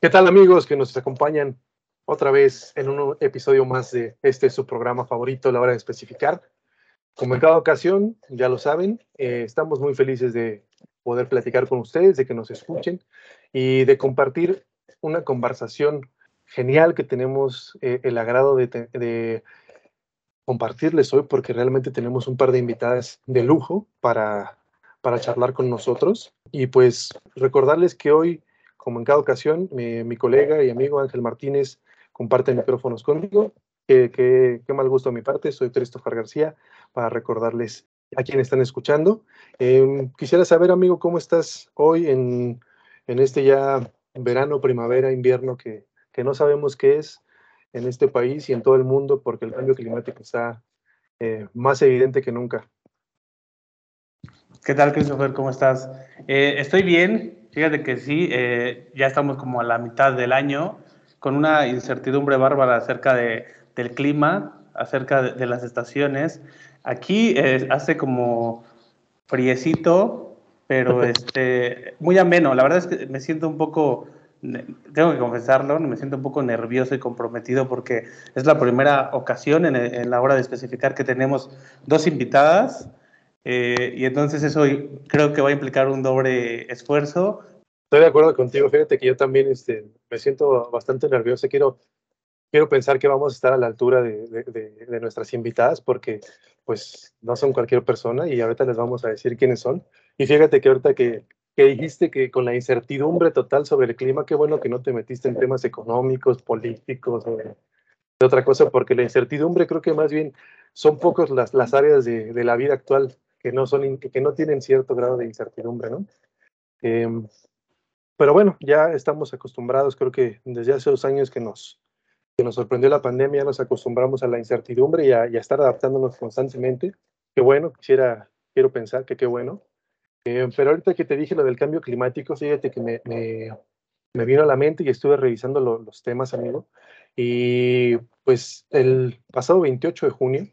¿Qué tal amigos que nos acompañan otra vez en un episodio más de este su programa favorito, La Hora de Especificar? Como en cada ocasión, ya lo saben, eh, estamos muy felices de poder platicar con ustedes, de que nos escuchen y de compartir una conversación genial que tenemos eh, el agrado de, de, compartirles hoy porque realmente tenemos un par de invitadas de lujo para, para charlar con nosotros. Y pues recordarles que hoy, como en cada ocasión, mi, colega y amigo Ángel Martínez comparte micrófonos conmigo. Qué, qué, mal gusto a mi parte, soy Christopher García, para recordarles a quienes están escuchando. Em, quisiera saber, amigo, cómo estás hoy en, en este ya verano, primavera, invierno que, que no sabemos qué es en este país y en todo el mundo porque el cambio climático está eh, más evidente que nunca. ¿Qué tal, Christopher? ¿Cómo estás? Eh, estoy bien, fíjate que sí, eh, ya estamos como a la mitad del año con una incertidumbre bárbara acerca de, del clima, acerca de, de las estaciones. Aquí hace como friecito, pero este, muy ameno. La verdad es que me siento un poco tengo que confesarlo, me siento un poco nervioso y comprometido porque es la primera ocasión en, la hora de especificar que tenemos dos invitadas eh, y entonces eso creo que va a implicar un doble esfuerzo. Estoy de acuerdo contigo, fíjate que yo también este, me siento bastante nervioso, quiero, quiero pensar que vamos a estar a la altura de, de, de nuestras invitadas porque pues no son cualquier persona y ahorita les vamos a decir quiénes son. Y fíjate que ahorita que, que dijiste que con la incertidumbre total sobre el clima, qué bueno que no te metiste en temas económicos, políticos de, otra cosa, porque la incertidumbre creo que más bien son pocos las, las áreas de, de la vida actual que no, son, que no tienen cierto grado de incertidumbre, ¿no? Em, pero bueno, ya estamos acostumbrados, creo que desde hace dos años que nos, que nos sorprendió la pandemia, nos acostumbramos a la incertidumbre y a, estar adaptándonos constantemente. Qué bueno, quisiera, quiero pensar que qué bueno. Eh, pero ahorita que te dije lo del cambio climático, fíjate que me, me, me vino a la mente y estuve revisando los temas, amigo. Y pues el pasado 28 de junio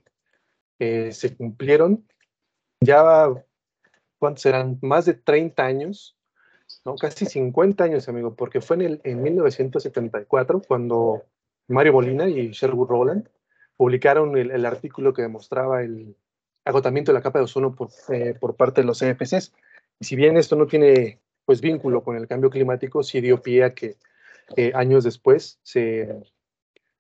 eh, se cumplieron ya, ¿cuántos eran? Más de 30 años, ¿no? casi 50 años, amigo, porque fue en, el, en 1974 cuando Mario Molina y Sherwood Rowland publicaron el, el artículo que demostraba el, agotamiento de la capa de ozono por, eh, por parte de los CFCs. Y si bien esto no tiene pues vínculo con el cambio climático, sí dio pie a que eh, años después se,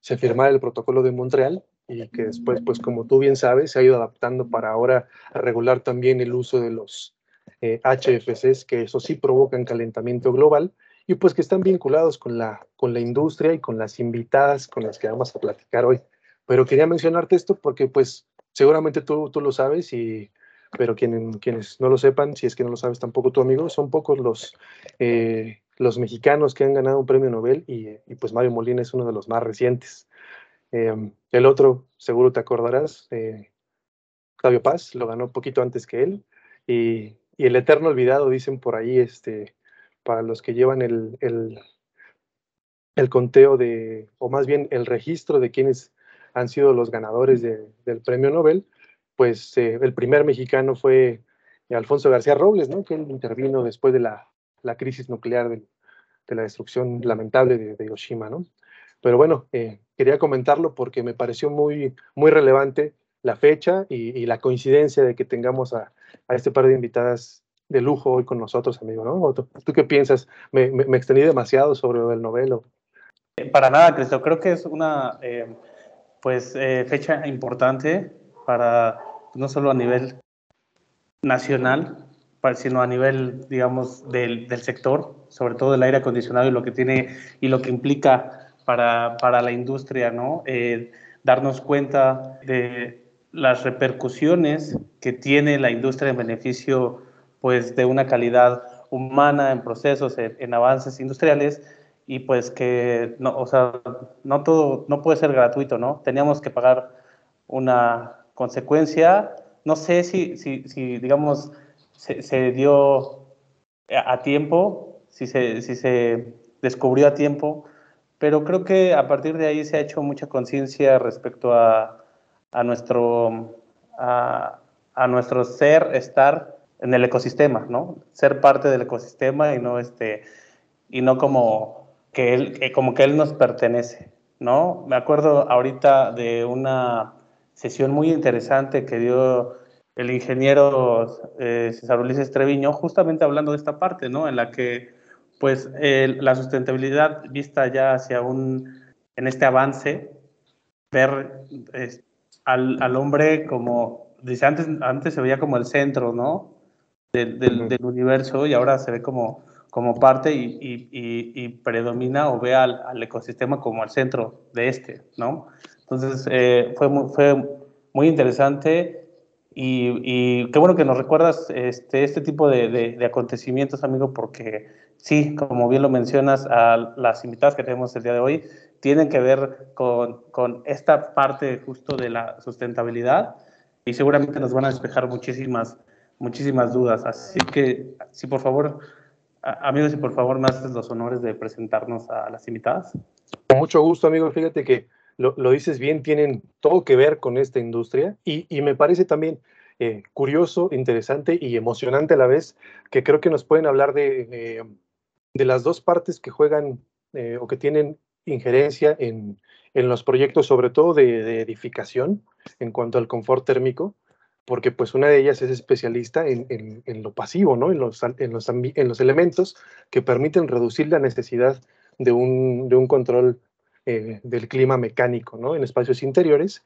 se firmara el protocolo de Montreal y que después, pues como tú bien sabes, se ha ido adaptando para ahora regular también el uso de los eh, HFCs, que eso sí provocan calentamiento global y pues que están vinculados con la, con la industria y con las invitadas con las que vamos a platicar hoy. Pero quería mencionarte esto porque pues seguramente tú, tú lo sabes, y, pero quienes, quienes no lo sepan, si es que no lo sabes tampoco tu amigo, son pocos los, eh, los mexicanos que han ganado un premio Nobel y, pues Mario Molina es uno de los más recientes. Eh, el otro, seguro te acordarás, eh, Octavio Paz, lo ganó poquito antes que él, y, el eterno olvidado, dicen por ahí, este, para los que llevan el, el, el conteo de, o más bien el registro de quienes han sido los ganadores de, del premio Nobel, pues eh, el primer mexicano fue Alfonso García Robles, ¿no? que él intervino después de la, la crisis nuclear de, la destrucción lamentable de Hiroshima. ¿no? Pero bueno, eh, quería comentarlo porque me pareció muy, muy relevante la fecha y, la coincidencia de que tengamos a, a, este par de invitadas de lujo hoy con nosotros, amigo. ¿no? ¿Tú, qué piensas? ¿Me, me, extendí demasiado sobre lo del novelo? Para nada, Cristo. Creo que es una... Eh pues eh, fecha importante para no solo a nivel nacional, sino a nivel, digamos, del, del, sector, sobre todo del aire acondicionado y lo que tiene y lo que implica para, para la industria, ¿no? Eh, darnos cuenta de las repercusiones que tiene la industria en beneficio, pues, de una calidad humana en procesos, en, avances industriales, y pues que no, o sea, no todo no puede ser gratuito, ¿no? Teníamos que pagar una consecuencia. No sé si, si, si digamos, se, se, dio a tiempo, si se, si se descubrió a tiempo, pero creo que a partir de ahí se ha hecho mucha conciencia respecto a, a, nuestro, a, a nuestro ser, estar en el ecosistema, ¿no? Ser parte del ecosistema y no, este, y no como, que él, como que él nos pertenece, ¿no? Me acuerdo ahorita de una sesión muy interesante que dio el ingeniero eh, César Ulises Treviño, justamente hablando de esta parte, ¿no? En la que, pues, la sustentabilidad vista ya hacia un, en este avance, ver al, al, hombre como, dice, antes, antes se veía como el centro, ¿no? Del, del, universo y ahora se ve como, como parte y, y, y, predomina o ve al, al, ecosistema como el centro de este, ¿no? Entonces, eh, fue, muy, fue muy interesante y, qué bueno que nos recuerdas este, este tipo de, de, acontecimientos, amigo, porque sí, como bien lo mencionas, a las invitadas que tenemos el día de hoy tienen que ver con, con esta parte justo de la sustentabilidad y seguramente nos van a despejar muchísimas, muchísimas dudas. Así que, sí, por favor, amigos, si por favor me haces los honores de presentarnos a las invitadas. Con mucho gusto, amigo. Fíjate que lo, dices bien, tienen todo que ver con esta industria y, me parece también eh, curioso, interesante y emocionante a la vez que creo que nos pueden hablar de, de las dos partes que juegan eh, o que tienen injerencia en, en, los proyectos, sobre todo de, edificación, en cuanto al confort térmico, porque pues una de ellas es especialista en, en, lo pasivo, ¿no? en, los, los, en los elementos que permiten reducir la necesidad de un, de un control eh, del clima mecánico, ¿no? En espacios interiores.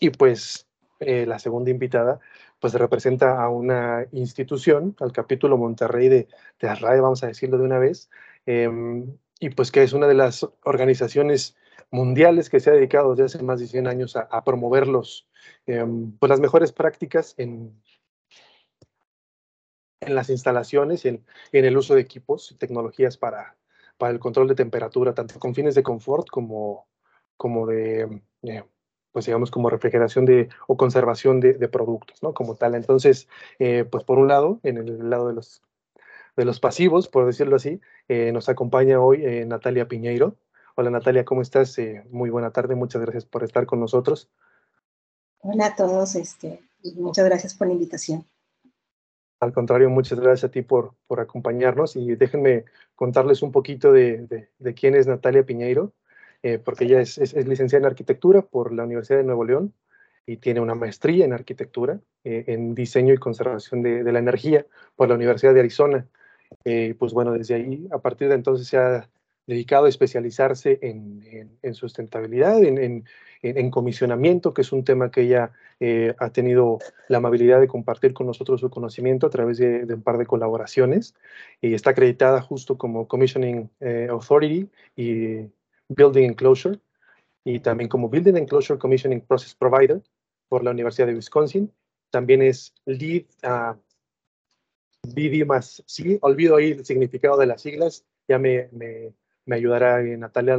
Y pues eh, la segunda invitada, pues representa a una institución, al capítulo Monterrey de, de vamos a decirlo de una vez, em, y pues que es una de las organizaciones mundiales que se ha dedicado desde hace más de 100 años a, promover los, em, pues las mejores prácticas en, en las instalaciones y en, el uso de equipos y tecnologías para, para el control de temperatura, tanto con fines de confort como, como de, eh, pues digamos, como refrigeración de, o conservación de, productos, ¿no? Como tal. Entonces, eh, pues por un lado, en el lado de los, de los pasivos, por decirlo así, eh, nos acompaña hoy Natalia Piñeiro. Hola Natalia, ¿cómo estás? muy buena tarde, muchas gracias por estar con nosotros. Hola a todos, este, muchas gracias por la invitación. Al contrario, muchas gracias a ti por, por acompañarnos y déjenme contarles un poquito de, de, quién es Natalia Piñeiro, eh, porque ella es, es, licenciada en arquitectura por la Universidad de Nuevo León y tiene una maestría en arquitectura eh, en diseño y conservación de, de, la energía por la Universidad de Arizona. Eh, pues bueno, desde ahí, a partir de entonces se ha dedicado a especializarse en, en, sustentabilidad, en, en, comisionamiento, que es un tema que ella eh, ha tenido la amabilidad de compartir con nosotros su conocimiento a través de, un par de colaboraciones y está acreditada justo como Commissioning eh, Authority y Building Enclosure y también como Building Enclosure Commissioning Process Provider por la Universidad de Wisconsin. También es Lead uh, BD más, sí, olvido ahí el significado de las siglas, ya me, me, me ayudará Natalia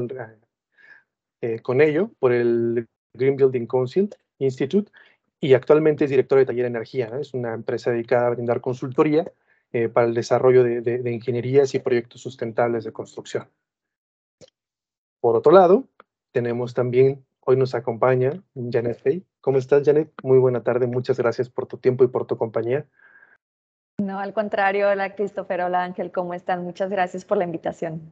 eh, con ello por el Green Building Council Institute y actualmente es director de Taller Energía. Es una empresa dedicada a brindar consultoría eh, para el desarrollo de, de, ingenierías y proyectos sustentables de construcción. Por otro lado, tenemos también, hoy nos acompaña Janet Fay. ¿Cómo estás, Janet? Muy buena tarde, muchas gracias por tu tiempo y por tu compañía. No, al contrario, hola Christopher, hola Ángel, ¿cómo están? Muchas gracias por la invitación.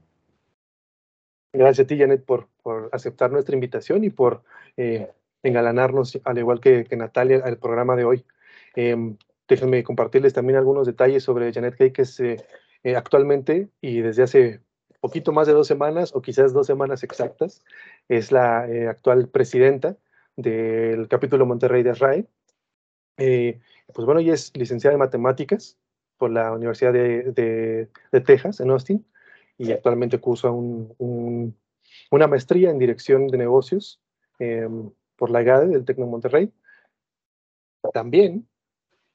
Gracias a ti, Janet, por, por aceptar nuestra invitación y por eh, engalanarnos, al igual que, que, Natalia, al programa de hoy. Eh, déjenme compartirles también algunos detalles sobre Janet Hay, que es eh, eh, actualmente y desde hace poquito más de dos semanas, o quizás dos semanas exactas, es la eh, actual presidenta del capítulo Monterrey de RAE. pues bueno, ella es licenciada en matemáticas por la Universidad de, de, de Texas, en Austin, y actualmente cursa un, una maestría en dirección de negocios em, por la GADE del Tecno Monterrey. También,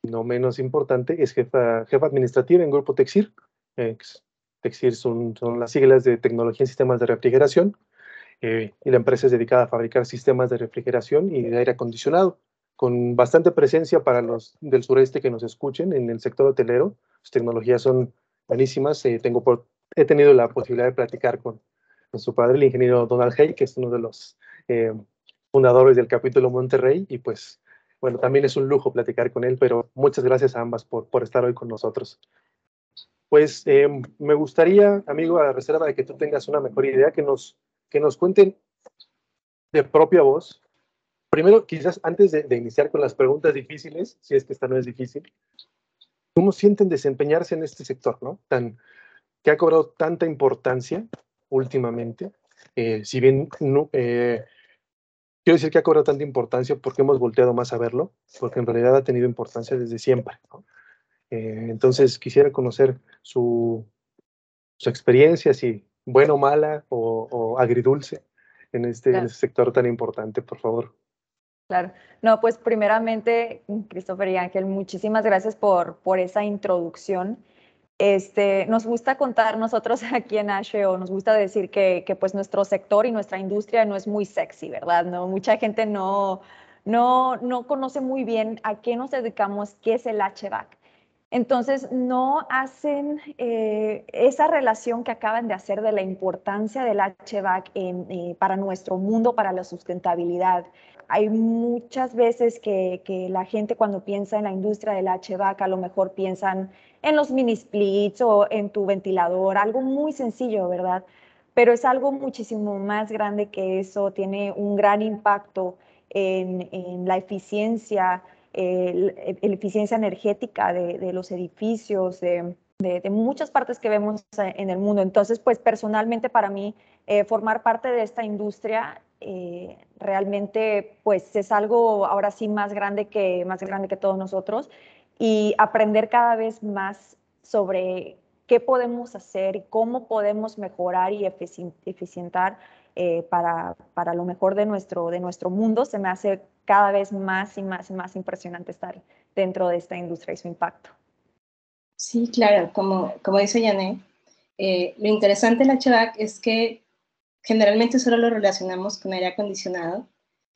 no menos importante, es jefa, jefa administrativa en Grupo Texir. Texir son, son las siglas de Tecnología en Sistemas de Refrigeración. Eh, y la empresa es dedicada a fabricar sistemas de refrigeración y de aire acondicionado, con bastante presencia para los del sureste que nos escuchen en el sector hotelero. Sus tecnologías son buenísimas. Eh, tengo por, he tenido la posibilidad de platicar con, con su padre, el ingeniero Donald Hay, que es uno de los eh, fundadores del capítulo Monterrey, y pues bueno, también es un lujo platicar con él, pero muchas gracias a ambas por, por estar hoy con nosotros. Pues em, me gustaría, amigo, a reserva de que tú tengas una mejor idea, que nos, que nos cuenten de propia voz. Primero, quizás antes de, iniciar con las preguntas difíciles, si es que esta no es difícil, ¿cómo sienten desempeñarse en este sector, no? Que ha cobrado tanta importancia últimamente. Eh, si bien no, eh, quiero decir que ha cobrado tanta importancia porque hemos volteado más a verlo, porque en realidad ha tenido importancia desde siempre. Eh, entonces quisiera conocer su, su, experiencia, si buena o mala o, o agridulce en este, claro. en este sector tan importante, por favor. Claro. No, pues primeramente, Christopher y Ángel, muchísimas gracias por, por esa introducción. Este, nos gusta contar nosotros aquí en o nos gusta decir que, que, pues nuestro sector y nuestra industria no es muy sexy, ¿verdad? No, mucha gente no, no, no conoce muy bien a qué nos dedicamos, qué es el HVAC. Entonces, no hacen eh, esa relación que acaban de hacer de la importancia del HVAC eh, para nuestro mundo, para la sustentabilidad. Hay muchas veces que, la gente cuando piensa en la industria del HVAC a lo mejor piensan en los mini splits o en tu ventilador, algo muy sencillo, ¿verdad? Pero es algo muchísimo más grande que eso, tiene un gran impacto en la eficiencia, la eficiencia energética de, de los edificios, de, de, de, muchas partes que vemos en el mundo. Entonces, pues personalmente para mí, eh, formar parte de esta industria eh, realmente pues es algo ahora sí más grande que, más grande que todos nosotros y aprender cada vez más sobre qué podemos hacer y cómo podemos mejorar y eficientar eh, para, para, lo mejor de nuestro, de nuestro mundo, se me hace cada vez más y más y más impresionante estar dentro de esta industria y su impacto. Sí, claro, como, como dice Yané, eh, lo interesante del HVAC es que generalmente solo lo relacionamos con aire acondicionado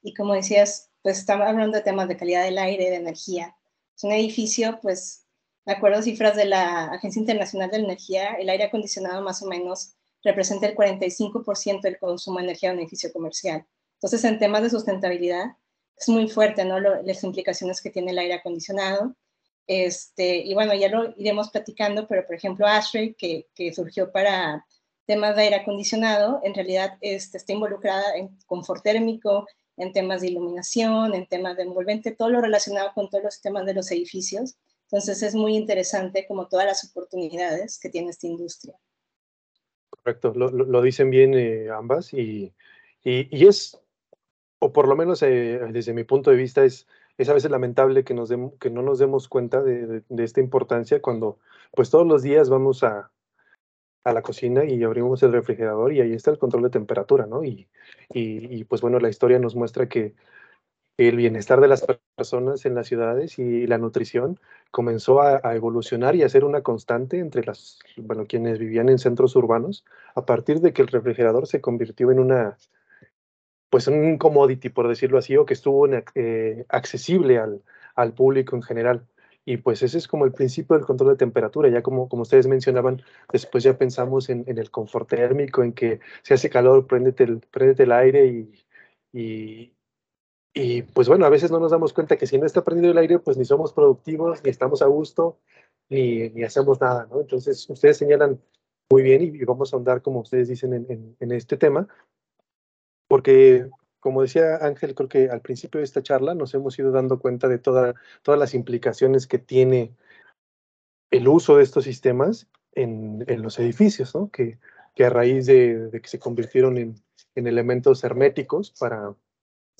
y como decías, pues estamos hablando de temas de calidad del aire, de energía, es un edificio, pues, de acuerdo a cifras de la Agencia Internacional de la Energía, el aire acondicionado más o menos representa el 45% del consumo de energía de edificio comercial. Entonces, en temas de sustentabilidad, es muy fuerte, ¿no? Lo, las implicaciones que tiene el aire acondicionado. Este, y bueno, ya lo iremos platicando, pero por ejemplo, Ashtray, que, que surgió para temas de aire acondicionado, en realidad este, está involucrada en confort térmico, en temas de iluminación, en temas de envolvente, todo lo relacionado con todos los temas de los edificios. Entonces es muy interesante como todas las oportunidades que tiene esta industria. Correcto, lo, lo dicen bien eh, ambas y, y, y, es, o por lo menos eh, desde mi punto de vista, es, es a veces lamentable que, nos que no nos demos cuenta de, de, de, esta importancia cuando pues todos los días vamos a, a la cocina y abrimos el refrigerador y ahí está el control de temperatura, ¿no? Y, y, y, pues bueno, la historia nos muestra que el bienestar de las personas en las ciudades y la nutrición comenzó a, evolucionar y a ser una constante entre las, bueno, quienes vivían en centros urbanos a partir de que el refrigerador se convirtió en una, pues un commodity, por decirlo así, o que estuvo eh, accesible al, al público en general. Y pues ese es como el principio del control de temperatura. Ya como, como ustedes mencionaban, después ya pensamos en, el confort térmico, en que si hace calor, préndete el, el aire y, y, pues bueno, a veces no nos damos cuenta que si no está prendido el aire, pues ni somos productivos, ni estamos a gusto, ni, ni hacemos nada, ¿no? Entonces ustedes señalan muy bien y, vamos a ahondar, como ustedes dicen, en, en, este tema, porque como decía Ángel, creo que al principio de esta charla nos hemos ido dando cuenta de toda, todas las implicaciones que tiene el uso de estos sistemas en, en los edificios, ¿no? que, que, a raíz de, de que se convirtieron en, elementos herméticos para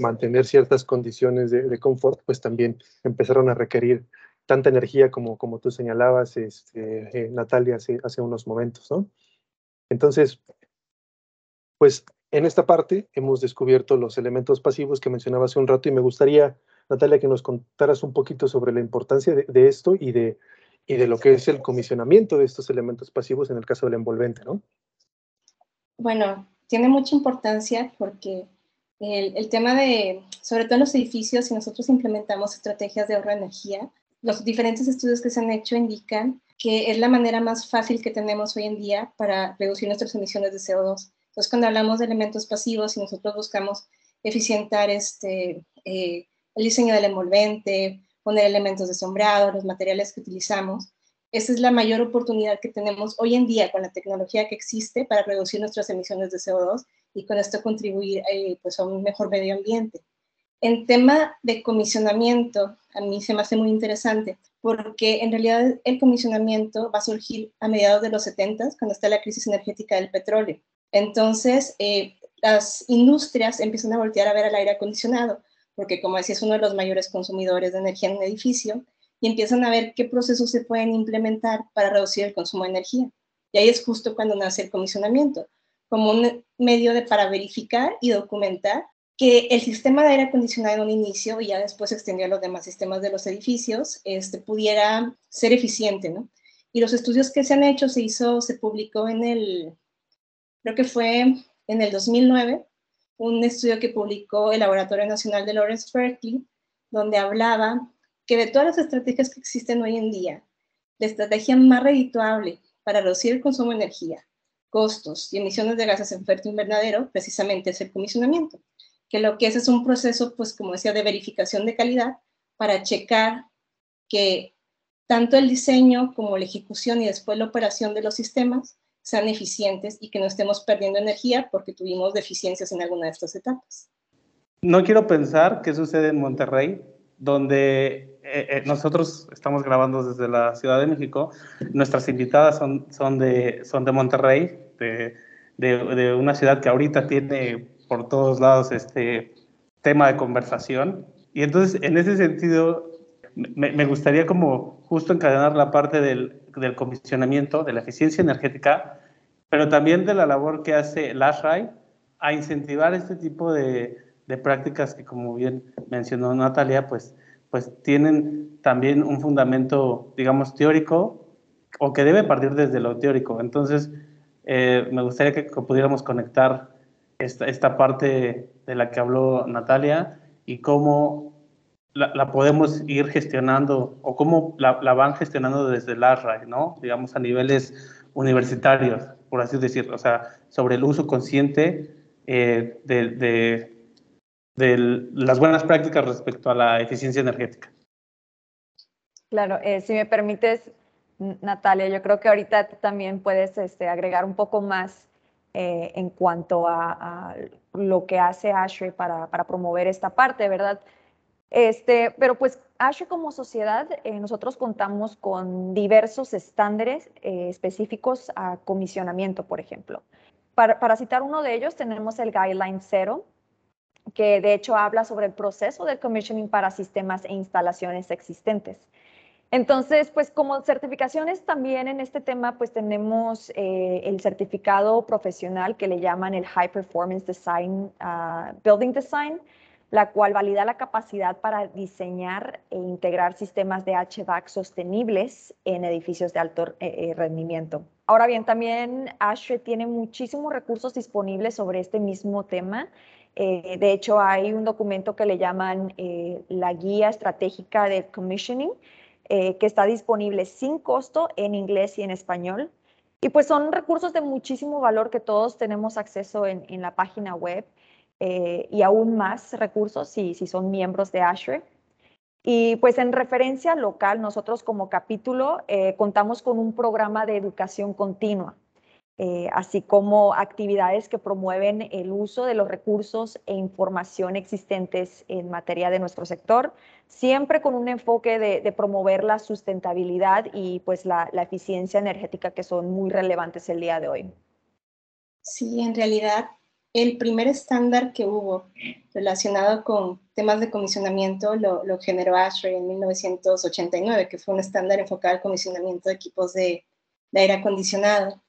mantener ciertas condiciones de, de, confort, pues también empezaron a requerir tanta energía como, como tú señalabas, este, eh, Natalia, hace, hace unos momentos. ¿no? Entonces, pues en esta parte hemos descubierto los elementos pasivos que mencionaba hace un rato y me gustaría, Natalia, que nos contaras un poquito sobre la importancia de, de, esto y de, y de lo que es el comisionamiento de estos elementos pasivos en el caso del envolvente, ¿no? Bueno, tiene mucha importancia porque el, tema de, sobre todo en los edificios, si nosotros implementamos estrategias de ahorro de energía, los diferentes estudios que se han hecho indican que es la manera más fácil que tenemos hoy en día para reducir nuestras emisiones de CO2 entonces, cuando hablamos de elementos pasivos y nosotros buscamos eficientar este, eh, el diseño del envolvente, poner elementos de sombreado, los materiales que utilizamos. Esa es la mayor oportunidad que tenemos hoy en día con la tecnología que existe para reducir nuestras emisiones de CO2 y con esto contribuir eh, pues a un mejor medio ambiente. En tema de comisionamiento, a mí se me hace muy interesante porque en realidad el comisionamiento va a surgir a mediados de los 70, cuando está la crisis energética del petróleo. Entonces, eh, las industrias empiezan a voltear a ver al aire acondicionado, porque como decía, es uno de los mayores consumidores de energía en un edificio, y empiezan a ver qué procesos se pueden implementar para reducir el consumo de energía. Y ahí es justo cuando nace el comisionamiento, como un medio de para verificar y documentar que el sistema de aire acondicionado en un inicio y ya después se extendió a los demás sistemas de los edificios, este, pudiera ser eficiente, ¿no? Y los estudios que se han hecho se hizo, se publicó en el, creo que fue en el 2009, un estudio que publicó el Laboratorio Nacional de Lawrence Berkeley, donde hablaba que de todas las estrategias que existen hoy en día, la estrategia más redituable para reducir el consumo de energía, costos y emisiones de gases en efecto invernadero, precisamente es el comisionamiento que lo que es es un proceso, pues como decía, de verificación de calidad para checar que tanto el diseño como la ejecución y después la operación de los sistemas sean eficientes y que no estemos perdiendo energía porque tuvimos deficiencias en alguna de estas etapas. No quiero pensar qué sucede en Monterrey, donde eh, eh, nosotros estamos grabando desde la Ciudad de México. Nuestras invitadas son, son, de, son de Monterrey, de, de, de una ciudad que ahorita tiene por todos lados este tema de conversación. Y entonces, en ese sentido, me, gustaría como justo encadenar la parte del, del, comisionamiento, de la eficiencia energética, pero también de la labor que hace el ASHRAE a incentivar este tipo de, de, prácticas que, como bien mencionó Natalia, pues, pues tienen también un fundamento, digamos, teórico o que debe partir desde lo teórico. Entonces, eh, me gustaría que pudiéramos conectar esta, esta parte de la que habló Natalia y cómo la, podemos ir gestionando o cómo la, van gestionando desde el ARRA, ¿no? Digamos, a niveles universitarios, por así decirlo, o sea, sobre el uso consciente eh, de, de, las buenas prácticas respecto a la eficiencia energética. Claro, eh, si me permites, Natalia, yo creo que ahorita también puedes este, agregar un poco más eh, en cuanto a, lo que hace ASHRAE para, promover esta parte, ¿verdad? Este, pero pues ASHRAE como sociedad, eh, nosotros contamos con diversos estándares específicos a comisionamiento, por ejemplo. Para, para citar uno de ellos, tenemos el Guideline Zero, que de hecho habla sobre el proceso del commissioning para sistemas e instalaciones existentes. Entonces, pues como certificaciones también en este tema, pues tenemos eh, el certificado profesional que le llaman el High Performance Design, uh, Building Design, la cual valida la capacidad para diseñar e integrar sistemas de HVAC sostenibles en edificios de alto eh, eh, rendimiento. Ahora bien, también ASHRAE tiene muchísimos recursos disponibles sobre este mismo tema. De hecho, hay un documento que le llaman la Guía Estratégica de Commissioning, eh, que está disponible sin costo en inglés y en español. Y pues son recursos de muchísimo valor que todos tenemos acceso en, la página web eh, y aún más recursos si, son miembros de ASHRAE. Y pues en referencia local, nosotros como capítulo eh, contamos con un programa de educación continua eh, así como actividades que promueven el uso de los recursos e información existentes en materia de nuestro sector, siempre con un enfoque de, promover la sustentabilidad y pues la, eficiencia energética que son muy relevantes el día de hoy. Sí, en realidad el primer estándar que hubo relacionado con temas de comisionamiento lo, generó ASHRAE en 1989, que fue un estándar enfocado al comisionamiento de equipos de aire acondicionado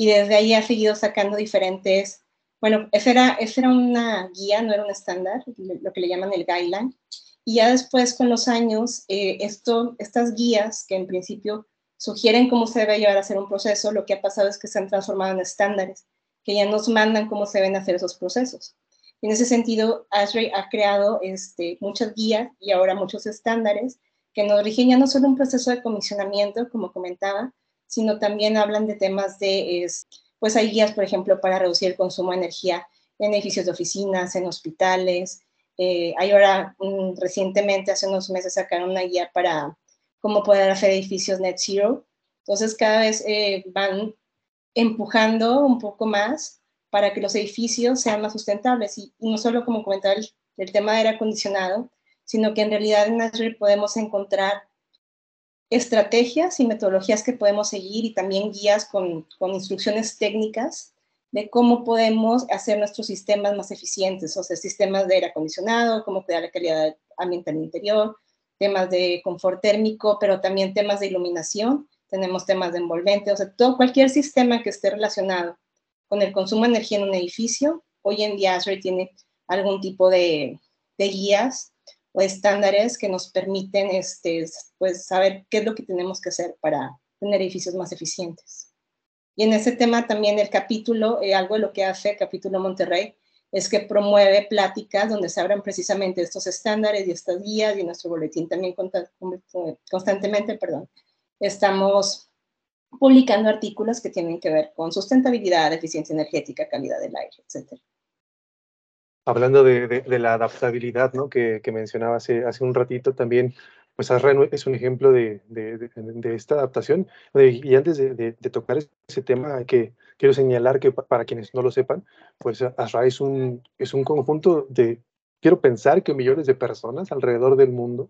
y desde ahí ha seguido sacando diferentes, bueno, esa era, esa era una guía, no era un estándar, lo que le llaman el guideline, y ya después con los años, eh, esto, estas guías que en principio sugieren cómo se debe llevar a hacer un proceso, lo que ha pasado es que se han transformado en estándares, que ya nos mandan cómo se deben hacer esos procesos. En ese sentido, ASHRAE ha creado este, muchas guías y ahora muchos estándares que nos rigen ya no solo un proceso de comisionamiento, como comentaba, sino también hablan de temas de, pues hay guías, por ejemplo, para reducir el consumo de energía en edificios de oficinas, en hospitales, Eh, hay ahora, mm, recientemente, hace unos meses, sacaron una guía para cómo poder hacer edificios net zero. Entonces, cada vez eh, van empujando un poco más para que los edificios sean más sustentables. Y, no solo como comentar el, tema de aire acondicionado, sino que en realidad en Azure podemos encontrar estrategias y metodologías que podemos seguir y también guías con, con instrucciones técnicas de cómo podemos hacer nuestros sistemas más eficientes, o sea, sistemas de aire acondicionado, cómo cuidar la calidad ambiental interior, temas de confort térmico, pero también temas de iluminación, tenemos temas de envolvente, o sea, todo, cualquier sistema que esté relacionado con el consumo de energía en un edificio, hoy en día Azure tiene algún tipo de, de guías o estándares que nos permiten este, pues, saber qué es lo que tenemos que hacer para tener edificios más eficientes. Y en ese tema también el capítulo, eh, algo de lo que hace el capítulo Monterrey, es que promueve pláticas donde se abran precisamente estos estándares y estas guías y nuestro boletín también constantemente, perdón, estamos publicando artículos que tienen que ver con sustentabilidad, eficiencia energética, calidad del aire, etc. Hablando de, de, la adaptabilidad ¿no? que, que mencionaba hace, hace un ratito, también pues Azra es un ejemplo de, de, esta adaptación. Y antes de, tocar ese tema, que quiero señalar que para quienes no lo sepan, pues Azra es un, es un conjunto de, quiero pensar que millones de personas alrededor del mundo.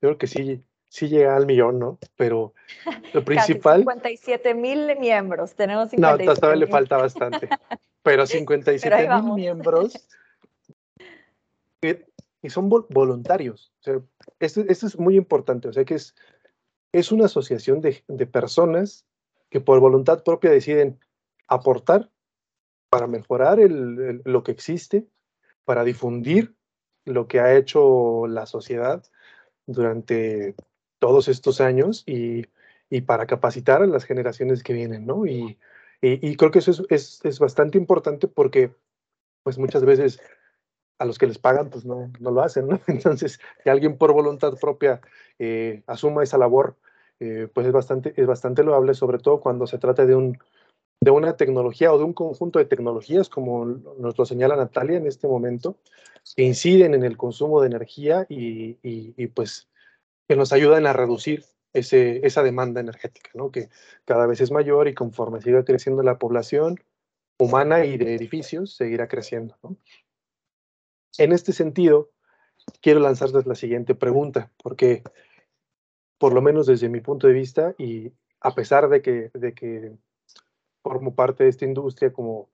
Yo creo que sí, sí llega al millón, ¿no? Pero lo principal... 57 mil miembros, tenemos 57 No, todavía le falta bastante. Pero 57 mil miembros y son voluntarios. O sea, esto, es muy importante. O sea, que es, es una asociación de, de personas que por voluntad propia deciden aportar para mejorar el, lo que existe, para difundir lo que ha hecho la sociedad durante todos estos años y, y para capacitar a las generaciones que vienen, ¿no? Y, y, y creo que eso es, es, es, bastante importante porque, pues muchas veces a los que les pagan, pues no, no lo hacen. Entonces, que alguien por voluntad propia eh, asuma esa labor, eh, pues es bastante, es bastante loable, sobre todo cuando se trata de, un, de una tecnología o de un conjunto de tecnologías, como nos lo señala Natalia en este momento, que inciden en el consumo de energía y, y, pues que nos ayudan a reducir ese, esa demanda energética, ¿no? que cada vez es mayor y conforme siga creciendo la población humana y de edificios, seguirá creciendo. En este sentido, quiero lanzarles la siguiente pregunta, porque por lo menos desde mi punto de vista, y a pesar de que, de que formo parte de esta industria como,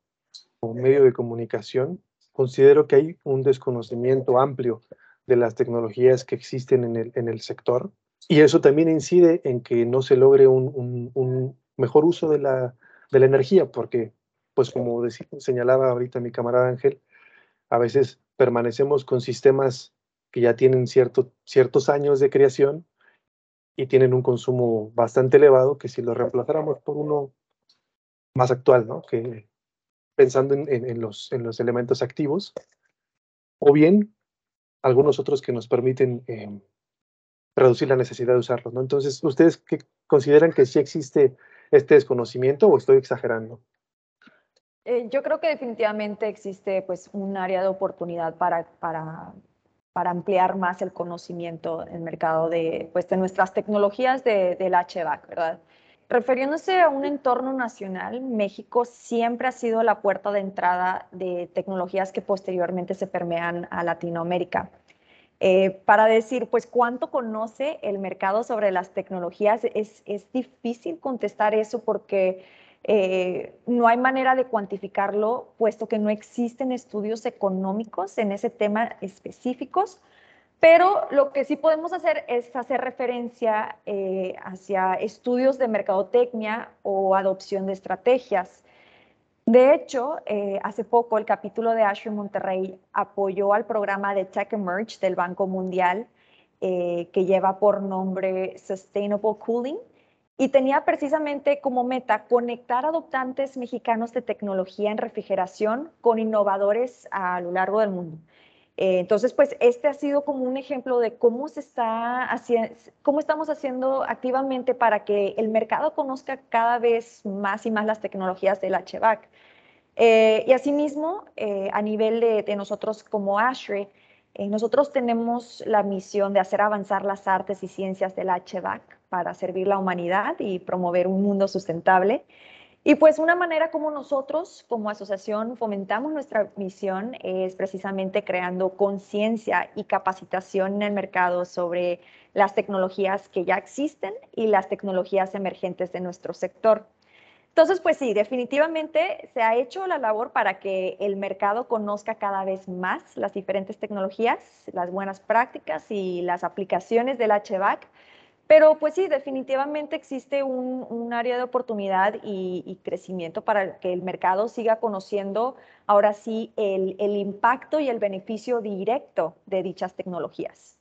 medio de comunicación, considero que hay un desconocimiento amplio de las tecnologías que existen en el, en el sector. Y eso también incide en que no se logre un, un, mejor uso de la, de la, energía, porque, pues como señalaba ahorita mi camarada Ángel, a veces permanecemos con sistemas que ya tienen cierto, ciertos años de creación y tienen un consumo bastante elevado que si lo reemplazáramos por uno más actual, ¿no? Que pensando en, los, en los elementos activos, o bien algunos otros que nos permiten eh, reducir la necesidad de usarlos, ¿no? Entonces, ¿ustedes qué consideran que sí existe este desconocimiento o estoy exagerando? Eh, yo creo que definitivamente existe pues un área de oportunidad para, para, para ampliar más el conocimiento en el mercado de, pues, de nuestras tecnologías de, del HVAC, ¿verdad? Refiriéndose a un entorno nacional, México siempre ha sido la puerta de entrada de tecnologías que posteriormente se permean a Latinoamérica. Eh, para decir, pues, cuánto conoce el mercado sobre las tecnologías, es, es difícil contestar eso porque eh, no hay manera de cuantificarlo, puesto que no existen estudios económicos en ese tema específicos, pero lo que sí podemos hacer es hacer referencia eh, hacia estudios de mercadotecnia o adopción de estrategias. De hecho, eh, hace poco el capítulo de Azure Monterrey apoyó al programa de Tech Emerge del Banco Mundial, que lleva por nombre Sustainable Cooling, y tenía precisamente como meta conectar adoptantes mexicanos de tecnología en refrigeración con innovadores a lo largo del mundo. Eh, entonces, pues este ha sido como un ejemplo de cómo se está haciendo, cómo estamos haciendo activamente para que el mercado conozca cada vez más y más las tecnologías del HVAC. Eh, y asimismo, eh, a nivel de, de, nosotros como Ashray, Eh, nosotros tenemos la misión de hacer avanzar las artes y ciencias del HVAC para servir la humanidad y promover un mundo sustentable. Y pues una manera como nosotros como asociación fomentamos nuestra misión es precisamente creando conciencia y capacitación en el mercado sobre las tecnologías que ya existen y las tecnologías emergentes de nuestro sector. Entonces, pues sí, definitivamente se ha hecho la labor para que el mercado conozca cada vez más las diferentes tecnologías, las buenas prácticas y las aplicaciones del HVAC pero pues sí, definitivamente existe un, área de oportunidad y, crecimiento para que el mercado siga conociendo ahora sí el, el impacto y el beneficio directo de dichas tecnologías.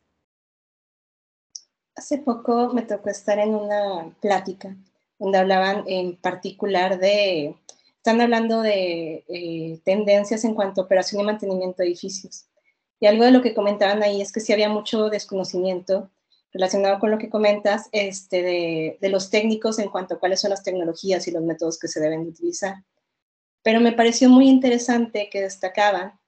Hace poco me tocó estar en una plática donde hablaban en particular de, están hablando de eh, tendencias en cuanto a operación y mantenimiento de edificios. Y algo de lo que comentaban ahí es que sí había mucho desconocimiento relacionado con lo que comentas, este, de, los técnicos en cuanto a cuáles son las tecnologías y los métodos que se deben utilizar. Pero me pareció muy interesante que destacaban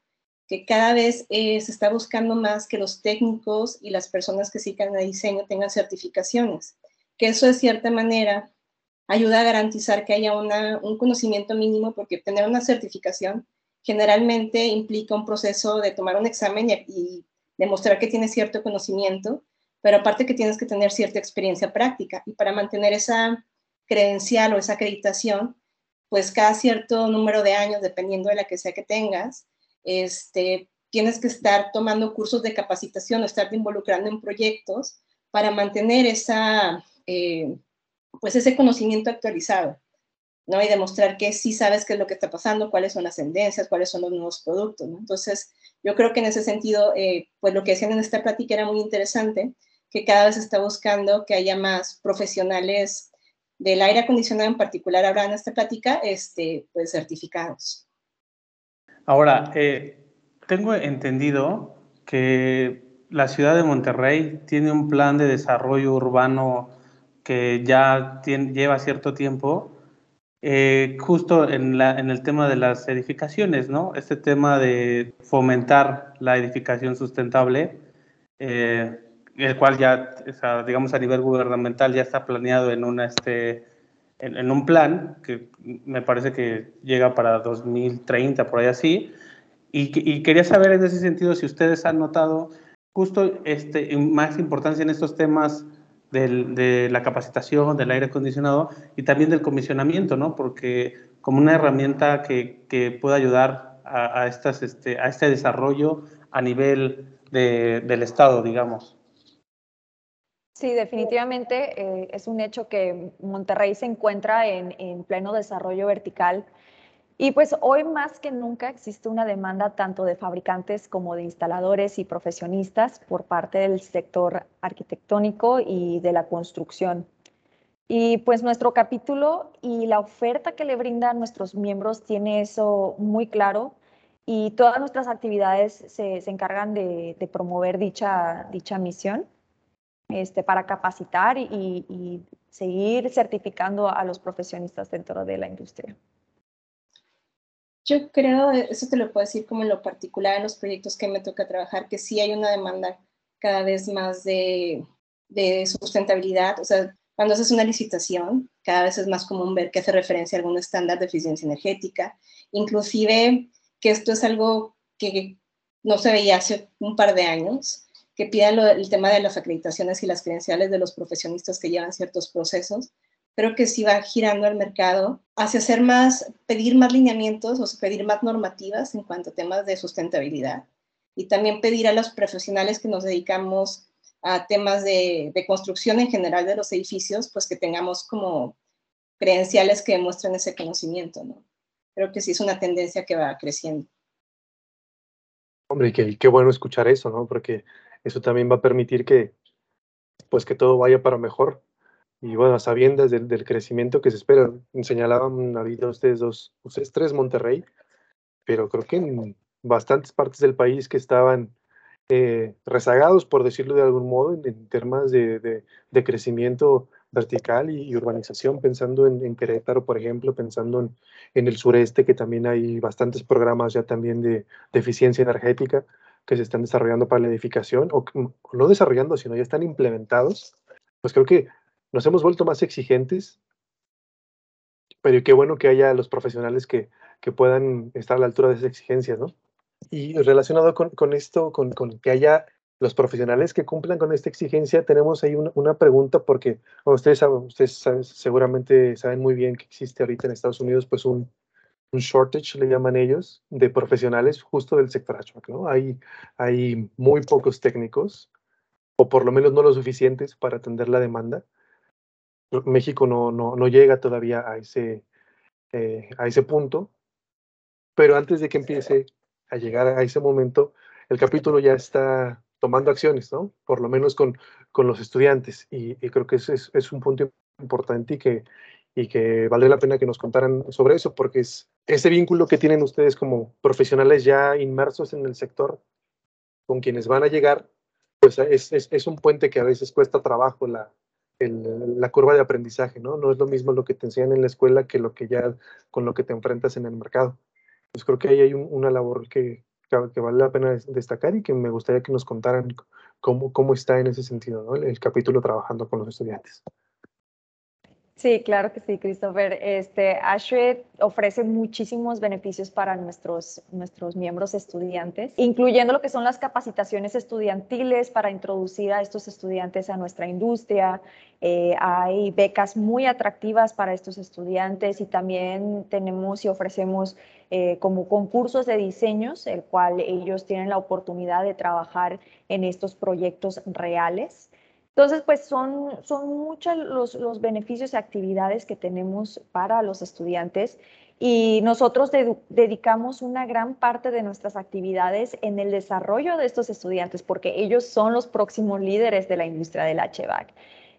que cada vez eh, se está buscando más que los técnicos y las personas que sigan el diseño tengan certificaciones, que eso de cierta manera ayuda a garantizar que haya un conocimiento mínimo, porque tener una certificación generalmente implica un proceso de tomar un examen y demostrar que tiene cierto conocimiento pero aparte que tienes que tener cierta experiencia práctica y para mantener esa credencial o esa acreditación, pues cada cierto número de años, dependiendo de la que sea que tengas, este, tienes que estar tomando cursos de capacitación o estarte involucrando en proyectos para mantener esa, eh, pues ese conocimiento actualizado, ¿no? Y demostrar que sí sabes qué es lo que está pasando, cuáles son las tendencias, cuáles son los nuevos productos, ¿no? Entonces, yo creo que en ese sentido, eh, pues lo que hacían en esta plática era muy interesante, que cada vez está buscando que haya más profesionales del aire acondicionado en particular, habrá en esta plática, este, pues certificados. Ahora, eh, tengo entendido que la ciudad de Monterrey tiene un plan de desarrollo urbano que ya lleva cierto tiempo, eh, justo en, la, en, el tema de las edificaciones, ¿no? Este tema de fomentar la edificación sustentable. Eh, el cual ya, digamos, a nivel gubernamental ya está planeado en, una, este, en, un plan que me parece que llega para 2030, por ahí así. Y, quería saber en ese sentido si ustedes han notado justo este, más importancia en estos temas del, de la capacitación, del aire acondicionado y también del comisionamiento, ¿no? Porque como una herramienta que, que pueda ayudar a, estas, este, a este desarrollo a nivel de, del Estado, digamos. Sí, definitivamente eh, es un hecho que Monterrey se encuentra en, pleno desarrollo vertical y pues hoy más que nunca existe una demanda tanto de fabricantes como de instaladores y profesionistas por parte del sector arquitectónico y de la construcción. Y pues nuestro capítulo y la oferta que le brindan nuestros miembros tiene eso muy claro y todas nuestras actividades se, encargan de, de promover dicha, dicha misión. Este, para capacitar y, seguir certificando a los profesionistas dentro de la industria. Yo creo, eso te lo puedo decir como en lo particular en los proyectos que me toca trabajar, que sí hay una demanda cada vez más de, de sustentabilidad. O sea, cuando haces una licitación, cada vez es más común ver que hace referencia a algún estándar de eficiencia energética. Inclusive que esto es algo que no se veía hace un par de años que pidan el tema de las acreditaciones y las credenciales de los profesionistas que llevan ciertos procesos. Creo que sí va girando el mercado hacia hacer más, pedir más lineamientos o pedir más normativas en cuanto a temas de sustentabilidad. Y también pedir a los profesionales que nos dedicamos a temas de, construcción en general de los edificios, pues que tengamos como credenciales que demuestren ese conocimiento, ¿no? Creo que sí es una tendencia que va creciendo. Hombre, qué bueno escuchar eso, ¿no? Porque eso también va a permitir que, pues, que todo vaya para mejor. Y bueno, sabiendas del, del crecimiento que se espera, señalaban ahorita ustedes dos, ustedes tres Monterrey, pero creo que en bastantes partes del país que estaban eh, rezagados, por decirlo de algún modo, en, temas de, de, crecimiento vertical y, urbanización, pensando en, en, Querétaro, por ejemplo, pensando en, en, el sureste, que también hay bastantes programas ya también de, de eficiencia energética que se están desarrollando para la edificación, o, no desarrollando, sino ya están implementados, pues creo que nos hemos vuelto más exigentes, pero qué bueno que haya los profesionales que, que puedan estar a la altura de esas exigencias, ¿no? Y relacionado con, con esto, con, con, que haya los profesionales que cumplan con esta exigencia, tenemos ahí una, pregunta porque ustedes, ustedes seguramente saben muy bien que existe ahorita en Estados Unidos pues un, un shortage, le llaman ellos, de profesionales justo del sector HVAC, ¿no? Hay, hay muy pocos técnicos, o por lo menos no lo suficientes para atender la demanda. México no, no, no llega todavía a ese, eh, a ese punto, pero antes de que empiece a llegar a ese momento, el capítulo ya está tomando acciones, ¿no? Por lo menos con, con los estudiantes, y, y creo que ese es, es un punto importante y que, y que valdría la pena que nos contaran sobre eso, porque es ese vínculo que tienen ustedes como profesionales ya inmersos en el sector, con quienes van a llegar, pues es, es, es un puente que a veces cuesta trabajo la, el, la curva de aprendizaje, ¿no? No es lo mismo lo que te enseñan en la escuela que lo que ya con lo que te enfrentas en el mercado. Pues creo que ahí hay un, una labor que, que, vale la pena destacar y que me gustaría que nos contaran cómo, cómo está en ese sentido, ¿no? el, el capítulo trabajando con los estudiantes. Sí, claro que sí, Christopher. Este, ASHRAE ofrece muchísimos beneficios para nuestros, nuestros miembros estudiantes, incluyendo lo que son las capacitaciones estudiantiles para introducir a estos estudiantes a nuestra industria. Eh, hay becas muy atractivas para estos estudiantes y también tenemos y ofrecemos eh, como concursos de diseños, el cual ellos tienen la oportunidad de trabajar en estos proyectos reales. Entonces, pues son, son muchos los, los, beneficios y actividades que tenemos para los estudiantes y nosotros de, dedicamos una gran parte de nuestras actividades en el desarrollo de estos estudiantes porque ellos son los próximos líderes de la industria del HVAC.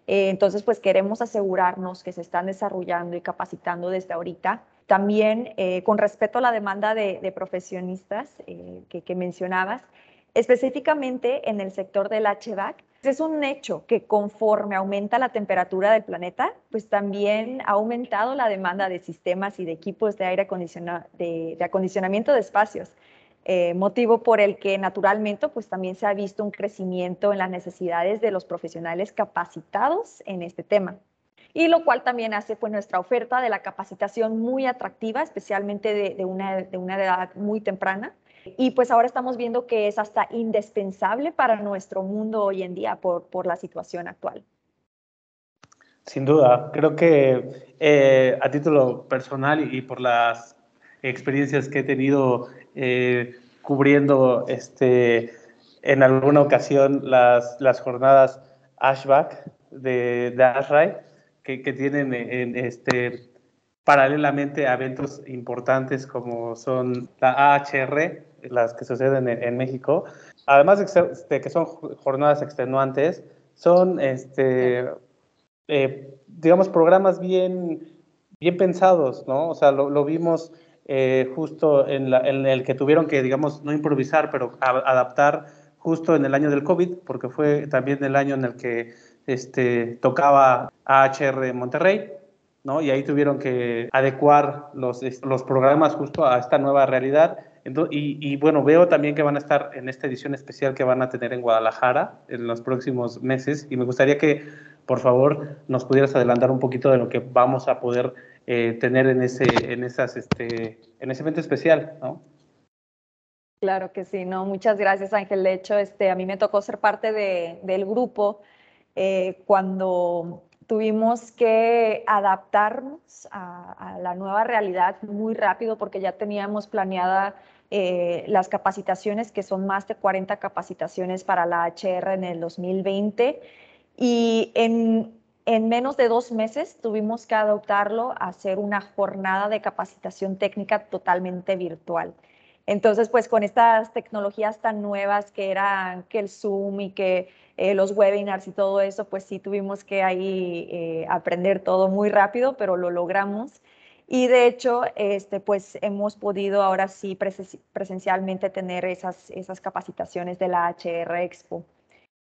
Eh, entonces, pues queremos asegurarnos que se están desarrollando y capacitando desde ahorita. También, eh, con respecto a la demanda de, de profesionistas eh, que, que mencionabas, específicamente en el sector del HVAC, es un hecho que conforme aumenta la temperatura del planeta, pues también ha aumentado la demanda de sistemas y de equipos de aire acondicionado, de, acondicionamiento de espacios, eh, motivo por el que naturalmente pues también se ha visto un crecimiento en las necesidades de los profesionales capacitados en este tema. Y lo cual también hace pues nuestra oferta de la capacitación muy atractiva, especialmente de, una, de una edad muy temprana, y pues ahora estamos viendo que es hasta indispensable para nuestro mundo hoy en día por, por la situación actual. Sin duda, creo que eh, a título personal y por las experiencias que he tenido eh, cubriendo este, en alguna ocasión las, las jornadas Ashback de, de Ashray, que, que tienen en, este, paralelamente eventos importantes como son la AHR, las que suceden en, México, además de que, son jornadas extenuantes, son, este, eh, digamos, programas bien, bien pensados, ¿no? O sea, lo, vimos eh, justo en, el que tuvieron que, digamos, no improvisar, pero adaptar justo en el año del COVID, porque fue también el año en el que este, tocaba AHR Monterrey, ¿no? Y ahí tuvieron que adecuar los, los programas justo a esta nueva realidad y, bueno, veo también que van a estar en esta edición especial que van a tener en Guadalajara en los próximos meses y me gustaría que, por favor, nos pudieras adelantar un poquito de lo que vamos a poder eh, tener en ese, en, esas, este, en ese evento especial, ¿no? Claro que sí, no, muchas gracias Ángel. De hecho, este, a mí me tocó ser parte de, del grupo eh, cuando tuvimos que adaptarnos a, la nueva realidad muy rápido porque ya teníamos planeada eh, las capacitaciones, que son más de 40 capacitaciones para la HR en el 2020. Y en, en menos de dos meses tuvimos que adoptarlo a hacer una jornada de capacitación técnica totalmente virtual. Entonces, pues con estas tecnologías tan nuevas que eran que el Zoom y que eh, los webinars y todo eso, pues sí tuvimos que ahí eh, aprender todo muy rápido, pero lo logramos. Y de hecho, este, pues hemos podido ahora sí presencialmente tener esas, esas capacitaciones de la HR Expo.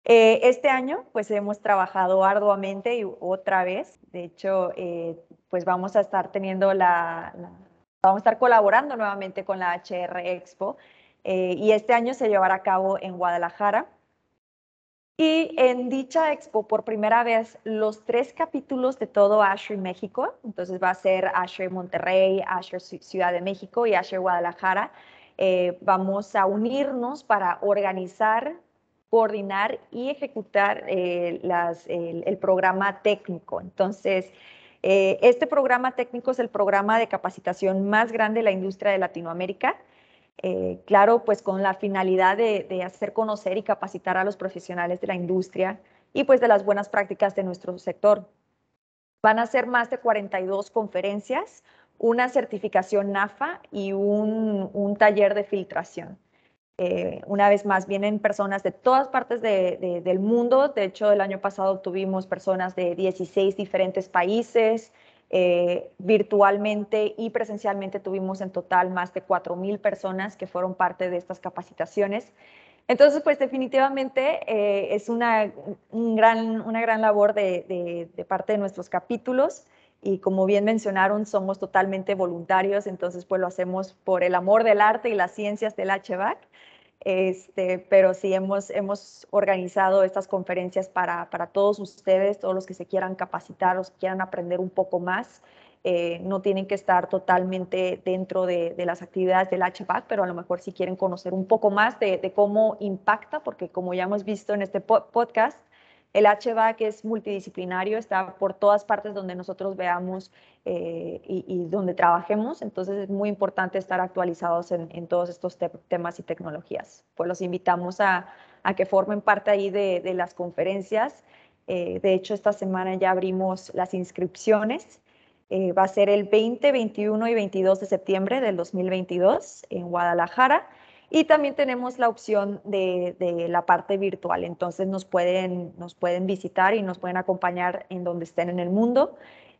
Eh, este año, pues hemos trabajado arduamente y otra vez. De hecho, eh, pues vamos a estar teniendo la, vamos a estar colaborando nuevamente con la HR Expo. eh, y este año se llevará a cabo en Guadalajara. Y en dicha expo, por primera vez, los tres capítulos de todo Asher México, entonces va a ser Asher Monterrey, Asher Ciudad de México y Asher Guadalajara, eh, vamos a unirnos para organizar, coordinar y ejecutar eh, el, programa técnico. Entonces, eh, este programa técnico es el programa de capacitación más grande de la industria de Latinoamérica. Eh, claro, pues con la finalidad de, hacer conocer y capacitar a los profesionales de la industria y pues de las buenas prácticas de nuestro sector. Van a ser más de 42 conferencias, una certificación NAFA y un, taller de filtración. Eh, una vez más, vienen personas de todas partes del mundo. De hecho, el año pasado tuvimos personas de 16 diferentes países, eh, virtualmente y presencialmente tuvimos en total más de 4.000 personas que fueron parte de estas capacitaciones. Entonces, pues definitivamente eh, es una, gran, una gran labor de, parte de nuestros capítulos y como bien mencionaron, somos totalmente voluntarios, entonces pues lo hacemos por el amor del arte y las ciencias del HVAC. Este, pero sí hemos, hemos organizado estas conferencias para, para, todos ustedes, todos los que se quieran capacitar, los que quieran aprender un poco más. Eh, no tienen que estar totalmente dentro de, de, las actividades del HVAC, pero a lo mejor si quieren conocer un poco más de, de cómo impacta, porque como ya hemos visto en este podcast, el HVAC es multidisciplinario, está por todas partes donde nosotros veamos eh, y, donde trabajemos, entonces es muy importante estar actualizados en, todos estos temas y tecnologías. Pues los invitamos a, que formen parte ahí de, las conferencias. Eh, de hecho, esta semana ya abrimos las inscripciones. Eh, va a ser el 20, 21 y 22 de septiembre del 2022 en Guadalajara. Y también tenemos la opción de, la parte virtual, entonces nos pueden, nos pueden visitar y nos pueden acompañar en donde estén en el mundo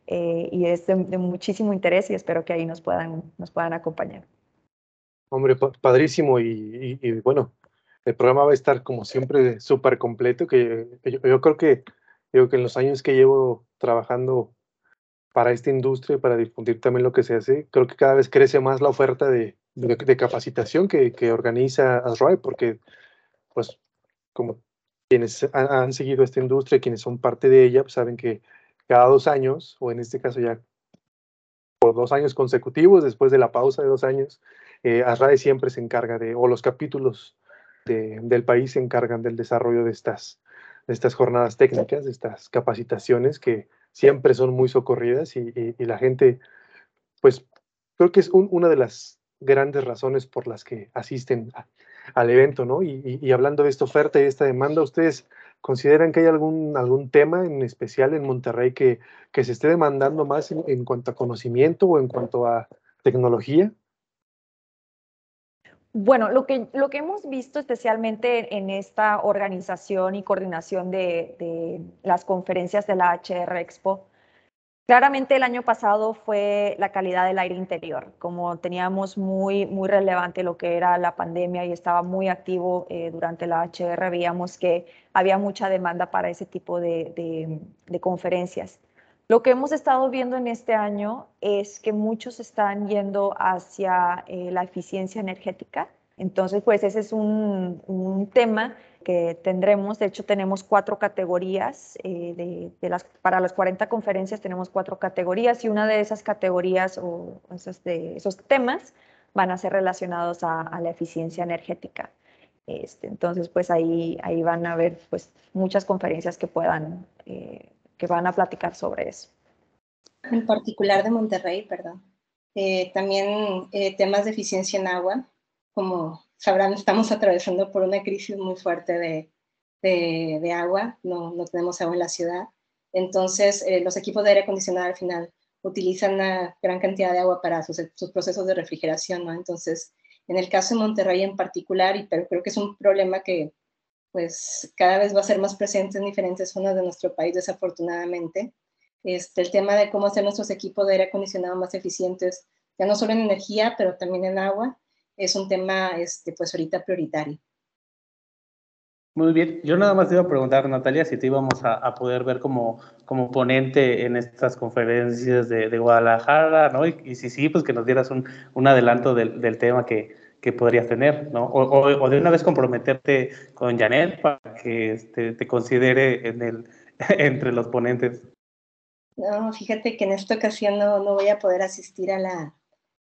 eh, y es de, muchísimo interés y espero que ahí nos puedan, nos puedan acompañar. Hombre, padrísimo y, bueno, el programa va a estar como siempre súper completo, que yo, creo que, digo que en los años que llevo trabajando para esta industria y para difundir también lo que se hace, creo que cada vez crece más la oferta de, de, capacitación que, que organiza ASRAE, porque, pues, como quienes han, seguido esta industria, quienes son parte de ella, pues saben que cada dos años, o en este caso ya por dos años consecutivos, después de la pausa de dos años, eh, ASRAE siempre se encarga de, o los capítulos del país se encargan del desarrollo de estas, de estas jornadas técnicas, de estas capacitaciones que siempre son muy socorridas y, y, la gente, pues creo que es una de las grandes razones por las que asisten al evento, ¿no? Y, hablando de esta oferta y esta demanda, ¿ustedes consideran que hay algún, algún tema en especial en Monterrey que, que se esté demandando más en, cuanto a conocimiento o en cuanto a tecnología? Bueno, lo que, lo que hemos visto especialmente en esta organización y coordinación de, de las conferencias de la HR Expo Claramente el año pasado fue la calidad del aire interior, como teníamos muy, muy relevante lo que era la pandemia y estaba muy activo eh, durante la HR, veíamos que había mucha demanda para ese tipo de, conferencias. Lo que hemos estado viendo en este año es que muchos están yendo hacia eh, la eficiencia energética. Entonces, pues ese es un, un tema que tendremos. De hecho, tenemos cuatro categorías. Eh, de, las, para las 40 conferencias tenemos cuatro categorías y una de esas categorías o esos, de, esos temas van a ser relacionados a, la eficiencia energética. Este, entonces, pues ahí, ahí van a haber pues, muchas conferencias que puedan, eh, que van a platicar sobre eso. En particular de Monterrey, perdón. Eh, también temas de eficiencia en agua, como sabrán, estamos atravesando por una crisis muy fuerte de, de, agua, no, no, tenemos agua en la ciudad. Entonces, eh, los equipos de aire acondicionado al final utilizan una gran cantidad de agua para sus, sus, procesos de refrigeración, ¿no? Entonces, en el caso de Monterrey en particular, y pero creo que es un problema que pues cada vez va a ser más presente en diferentes zonas de nuestro país, desafortunadamente, este, el tema de cómo hacer nuestros equipos de aire acondicionado más eficientes, ya no solo en energía, pero también en agua, es un tema, este, pues ahorita prioritario. Muy bien, yo nada más te iba a preguntar, Natalia, si te íbamos a, poder ver como, como ponente en estas conferencias de, Guadalajara, ¿no? Y, si sí, pues que nos dieras un, un adelanto del, del, tema que, que podrías tener, ¿no? O, de una vez comprometerte con Janet para que este, te considere en el, entre los ponentes. No, fíjate que en esta ocasión no, no voy a poder asistir a la,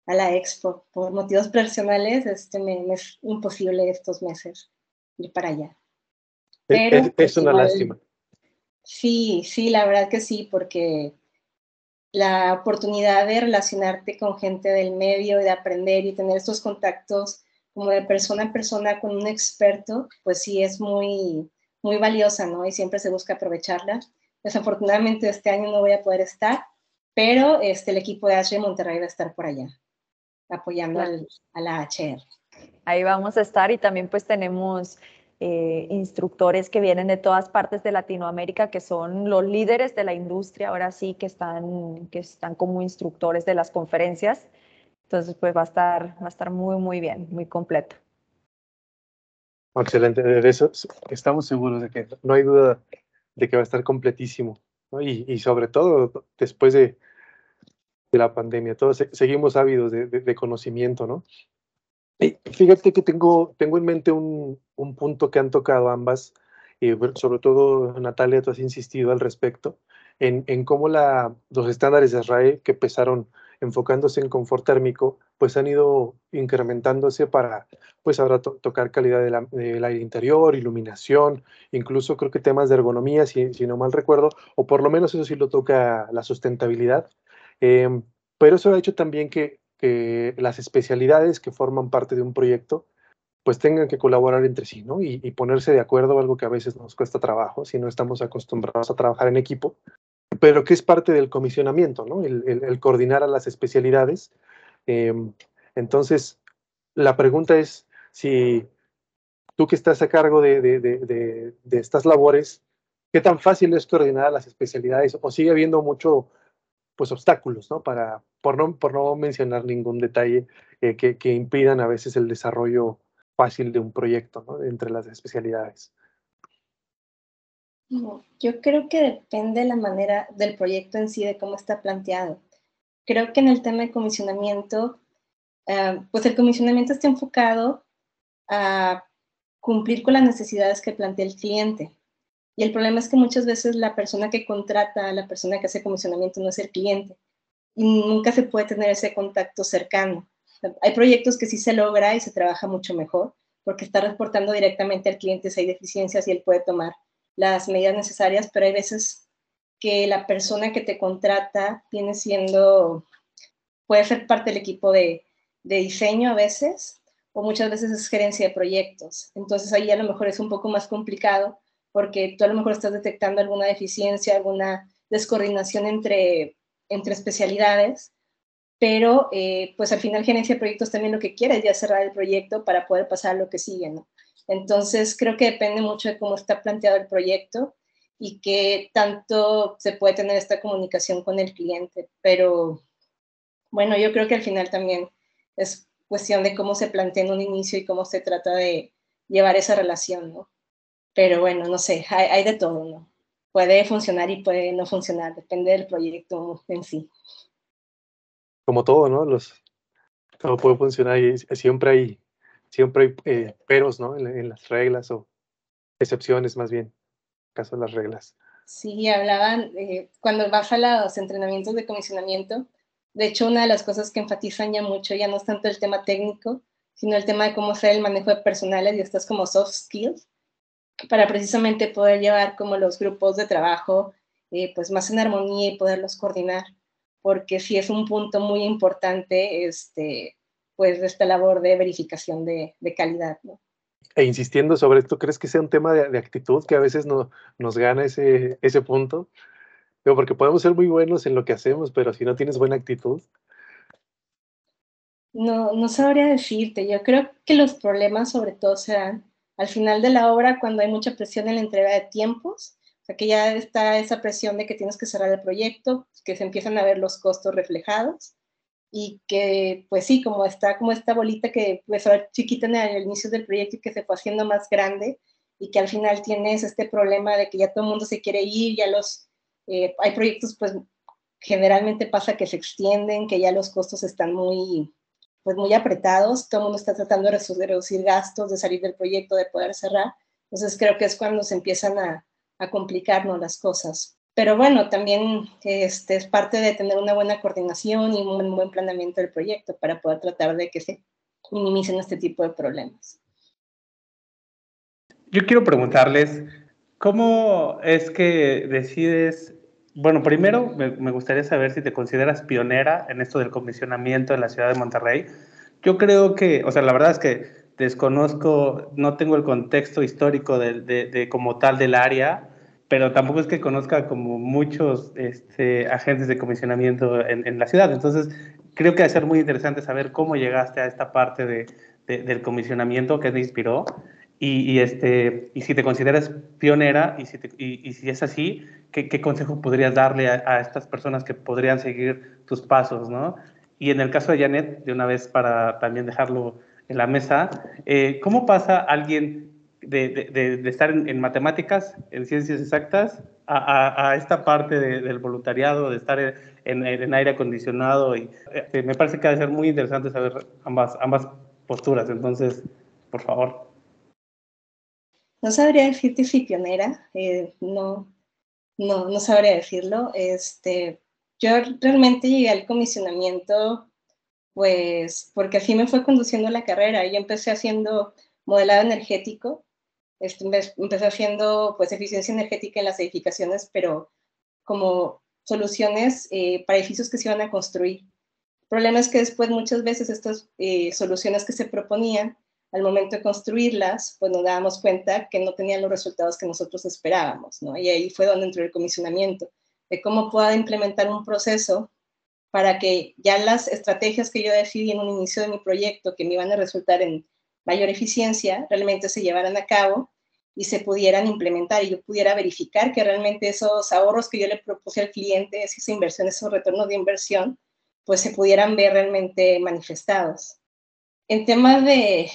a la expo. Por motivos personales, este, me, es imposible estos meses ir para allá. Pero, es, pues, una lástima. Sí, sí, la verdad que sí, porque la oportunidad de relacionarte con gente del medio, de aprender y tener estos contactos como de persona a persona con un experto, pues sí es muy, muy valiosa, ¿no? Y siempre se busca aprovecharla. Desafortunadamente este año no voy a poder estar, pero este, el equipo de H Monterrey va a estar por allá, apoyando a la HR. Ahí vamos a estar y también pues tenemos eh, instructores que vienen de todas partes de Latinoamérica, que son los líderes de la industria, ahora sí, que están, que están como instructores de las conferencias. Entonces, pues va a estar, va a estar muy, muy bien, muy completo. Excelente, de eso estamos seguros de que no hay duda de que va a estar completísimo. Y, y, sobre todo después de, la pandemia, todos seguimos ávidos de, conocimiento, ¿no? Fíjate que tengo, tengo en mente un, un punto que han tocado ambas, y sobre todo Natalia, tú has insistido al respecto, en, en cómo la, los estándares de Israel que empezaron enfocándose en confort térmico, pues han ido incrementándose para, pues ahora tocar calidad del aire interior, iluminación, incluso creo que temas de ergonomía, si, si, no mal recuerdo, o por lo menos eso sí lo toca la sustentabilidad. Eh, pero eso ha hecho también que las especialidades que forman parte de un proyecto pues tengan que colaborar entre sí, ¿no? Y, ponerse de acuerdo, algo que a veces nos cuesta trabajo si no estamos acostumbrados a trabajar en equipo, pero que es parte del comisionamiento, ¿no? El, coordinar a las especialidades. Em, entonces, la pregunta es si tú que estás a cargo de, de, estas labores, ¿qué tan fácil es coordinar las especialidades? ¿O sigue habiendo mucho pues obstáculos, ¿no? Para, por no, por no mencionar ningún detalle eh, que, que, impidan a veces el desarrollo fácil de un proyecto, ¿no? Entre las especialidades. Yo creo que depende la manera del proyecto en sí, de cómo está planteado. Creo que en el tema de comisionamiento, uh, pues el comisionamiento está enfocado a cumplir con las necesidades que plantea el cliente. Y el problema es que muchas veces la persona que contrata, la persona que hace comisionamiento no es el cliente y nunca se puede tener ese contacto cercano. Hay proyectos que sí se logra y se trabaja mucho mejor porque está reportando directamente al cliente si hay deficiencias y él puede tomar las medidas necesarias, pero hay veces que la persona que te contrata viene siendo, puede ser parte del equipo de, de diseño a veces, o muchas veces es gerencia de proyectos. Entonces ahí a lo mejor es un poco más complicado porque tú a lo mejor estás detectando alguna deficiencia, alguna descoordinación entre, entre especialidades, pero eh, pues al final gerencia de proyectos también lo que quiere es ya cerrar el proyecto para poder pasar a lo que sigue, ¿no? Entonces creo que depende mucho de cómo está planteado el proyecto y qué tanto se puede tener esta comunicación con el cliente, pero bueno, yo creo que al final también es cuestión de cómo se plantea en un inicio y cómo se trata de llevar esa relación, ¿no? Pero bueno, no sé, hay, de todo, ¿no? Puede funcionar y puede no funcionar, depende del proyecto en sí. Como todo, ¿no? Los, todo puede funcionar y siempre hay, siempre hay eh, peros, ¿no? En, las reglas o excepciones más bien, en caso de las reglas. Sí, hablaban, eh, cuando vas a los entrenamientos de comisionamiento, de hecho, una de las cosas que enfatizan ya mucho ya no es tanto el tema técnico, sino el tema de cómo hacer el manejo de personales y estas como soft skills, para precisamente poder llevar como los grupos de trabajo eh, pues más en armonía y poderlos coordinar, porque sí es un punto muy importante este, pues de esta labor de verificación de, de calidad. ¿no? E insistiendo sobre esto, ¿crees que sea un tema de, de actitud que a veces no, nos gana ese, ese punto? porque podemos ser muy buenos en lo que hacemos, pero si no tienes buena actitud. No, no sabría decirte. Yo creo que los problemas sobre todo se dan al final de la obra cuando hay mucha presión en la entrega de tiempos, o sea que ya está esa presión de que tienes que cerrar el proyecto, que se empiezan a ver los costos reflejados y que pues sí, como está como esta bolita que pues a chiquita en el inicio del proyecto y que se fue haciendo más grande y que al final tienes este problema de que ya todo el mundo se quiere ir, ya los, eh, hay proyectos pues generalmente pasa que se extienden, que ya los costos están muy, pues muy apretados, todo el mundo está tratando de reducir gastos, de salir del proyecto, de poder cerrar. Entonces creo que es cuando se empiezan a, a complicarnos las cosas. Pero bueno, también este, es parte de tener una buena coordinación y un buen planeamiento del proyecto para poder tratar de que se minimicen este tipo de problemas. Yo quiero preguntarles, ¿cómo es que decides bueno, primero me, gustaría saber si te consideras pionera en esto del comisionamiento en la ciudad de Monterrey. Yo creo que, o sea, la verdad es que desconozco, no tengo el contexto histórico de, como tal del área, pero tampoco es que conozca como muchos este, agentes de comisionamiento en, la ciudad. Entonces, creo que va a ser muy interesante saber cómo llegaste a esta parte de, del comisionamiento que te inspiró y, este, y si te consideras pionera y si, y, si es así, ¿qué, ¿qué, consejo podrías darle a, estas personas que podrían seguir tus pasos? ¿no? Y en el caso de Janet, de una vez para también dejarlo en la mesa, eh, ¿cómo pasa alguien de, de, de estar en, matemáticas, en ciencias exactas, a, a, esta parte del voluntariado, de estar en, en, aire acondicionado? Y, eh, me parece que ha de ser muy interesante saber ambas, ambas posturas. Entonces, por favor. No sabría decirte si pionera, eh, no, no, no sabría decirlo. Este, yo realmente llegué al comisionamiento, pues, porque así me fue conduciendo la carrera. Yo empecé haciendo modelado energético, este, empecé haciendo, pues, eficiencia energética en las edificaciones, pero como soluciones eh, para edificios que se iban a construir. El problema es que después muchas veces estas eh, soluciones que se proponían al momento de construirlas, pues nos dábamos cuenta que no tenían los resultados que nosotros esperábamos, ¿no? Y ahí fue donde entró el comisionamiento, de cómo pueda implementar un proceso para que ya las estrategias que yo decidí en un inicio de mi proyecto, que me iban a resultar en mayor eficiencia, realmente se llevaran a cabo y se pudieran implementar y yo pudiera verificar que realmente esos ahorros que yo le propuse al cliente, esas inversiones, esos retornos de inversión, pues se pudieran ver realmente manifestados. En temas de,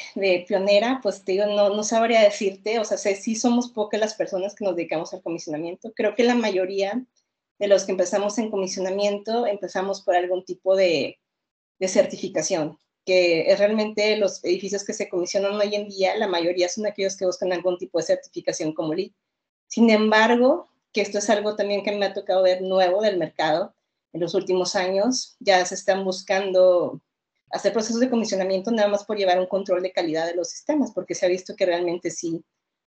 pionera, pues te digo, no, no sabría decirte, o sea, sí somos pocas las personas que nos dedicamos al comisionamiento. Creo que la mayoría de los que empezamos en comisionamiento empezamos por algún tipo de, de certificación, que es realmente los edificios que se comisionan hoy en día, la mayoría son aquellos que buscan algún tipo de certificación como LEED. Sin embargo, que esto es algo también que me ha tocado ver nuevo del mercado en los últimos años, ya se están buscando hacer procesos de comisionamiento nada más por llevar un control de calidad de los sistemas, porque se ha visto que realmente sí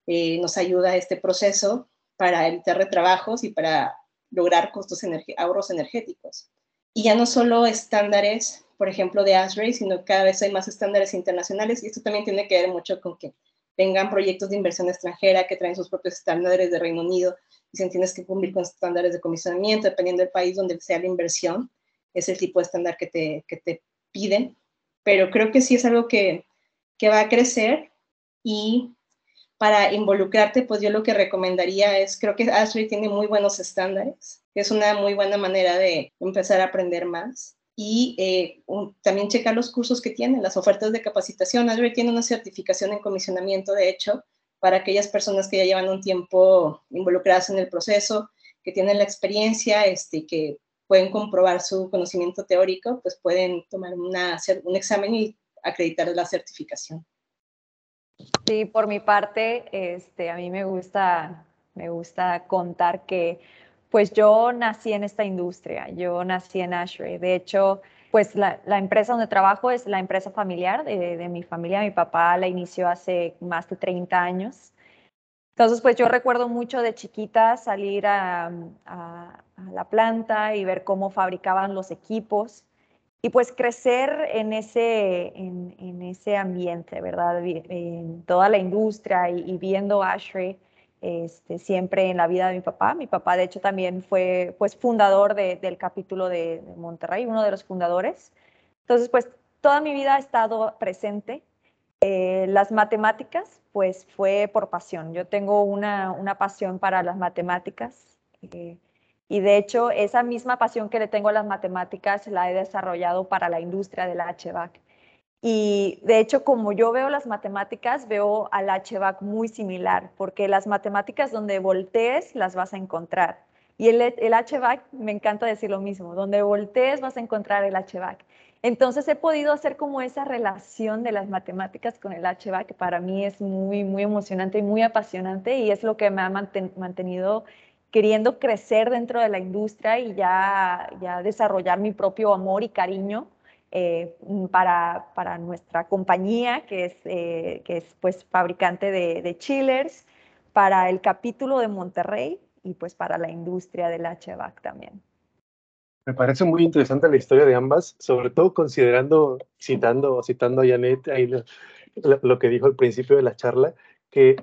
eh, nos ayuda este proceso para evitar retrabajos y para lograr costos ahorros energéticos. Y ya no solo estándares, por ejemplo, de ASHRAE, sino cada vez hay más estándares internacionales y esto también tiene que ver mucho con que vengan proyectos de inversión extranjera que traen sus propios estándares de Reino Unido y se tienes que cumplir con estándares de comisionamiento, dependiendo del país donde sea la inversión, es el tipo de estándar que te, que te piden, pero creo que sí es algo que, que va a crecer y para involucrarte, pues yo lo que recomendaría es, creo que Ashley tiene muy buenos estándares, es una muy buena manera de empezar a aprender más y eh, también checar los cursos que tiene, las ofertas de capacitación. Ashley tiene una certificación en comisionamiento, de hecho, para aquellas personas que ya llevan un tiempo involucradas en el proceso, que tienen la experiencia, este, que pueden comprobar su conocimiento teórico, pues pueden tomar una, un examen y acreditar la certificación. Sí, por mi parte, este, a mí me gusta, me gusta contar que pues yo nací en esta industria, yo nací en Ashray. De hecho, pues la, la, empresa donde trabajo es la empresa familiar de, de, mi familia. Mi papá la inició hace más de 30 años. Entonces, pues yo recuerdo mucho de chiquita salir a, la planta y ver cómo fabricaban los equipos y pues crecer en ese, en, ese ambiente, ¿verdad? En toda la industria y, viendo Ashray este, siempre en la vida de mi papá. Mi papá, de hecho, también fue pues fundador del capítulo de, de Monterrey, uno de los fundadores. Entonces, pues toda mi vida ha estado presente eh, las matemáticas, pues fue por pasión. Yo tengo una, una pasión para las matemáticas eh, y de hecho esa misma pasión que le tengo a las matemáticas la he desarrollado para la industria del HVAC. Y de hecho, como yo veo las matemáticas, veo al HVAC muy similar, porque las matemáticas donde voltees las vas a encontrar. Y el, el HVAC, me encanta decir lo mismo, donde voltees vas a encontrar el HVAC. Entonces he podido hacer como esa relación de las matemáticas con el HVAC, que para mí es muy, muy emocionante y muy apasionante y es lo que me ha mantenido queriendo crecer dentro de la industria y ya, desarrollar mi propio amor y cariño eh, para, para, nuestra compañía, que es, eh, que es pues fabricante de, de chillers, para el capítulo de Monterrey y pues para la industria del HVAC también. Me parece muy interesante la historia de ambas, sobre todo considerando, citando, citando a Janet, ahí lo, que dijo al principio de la charla, que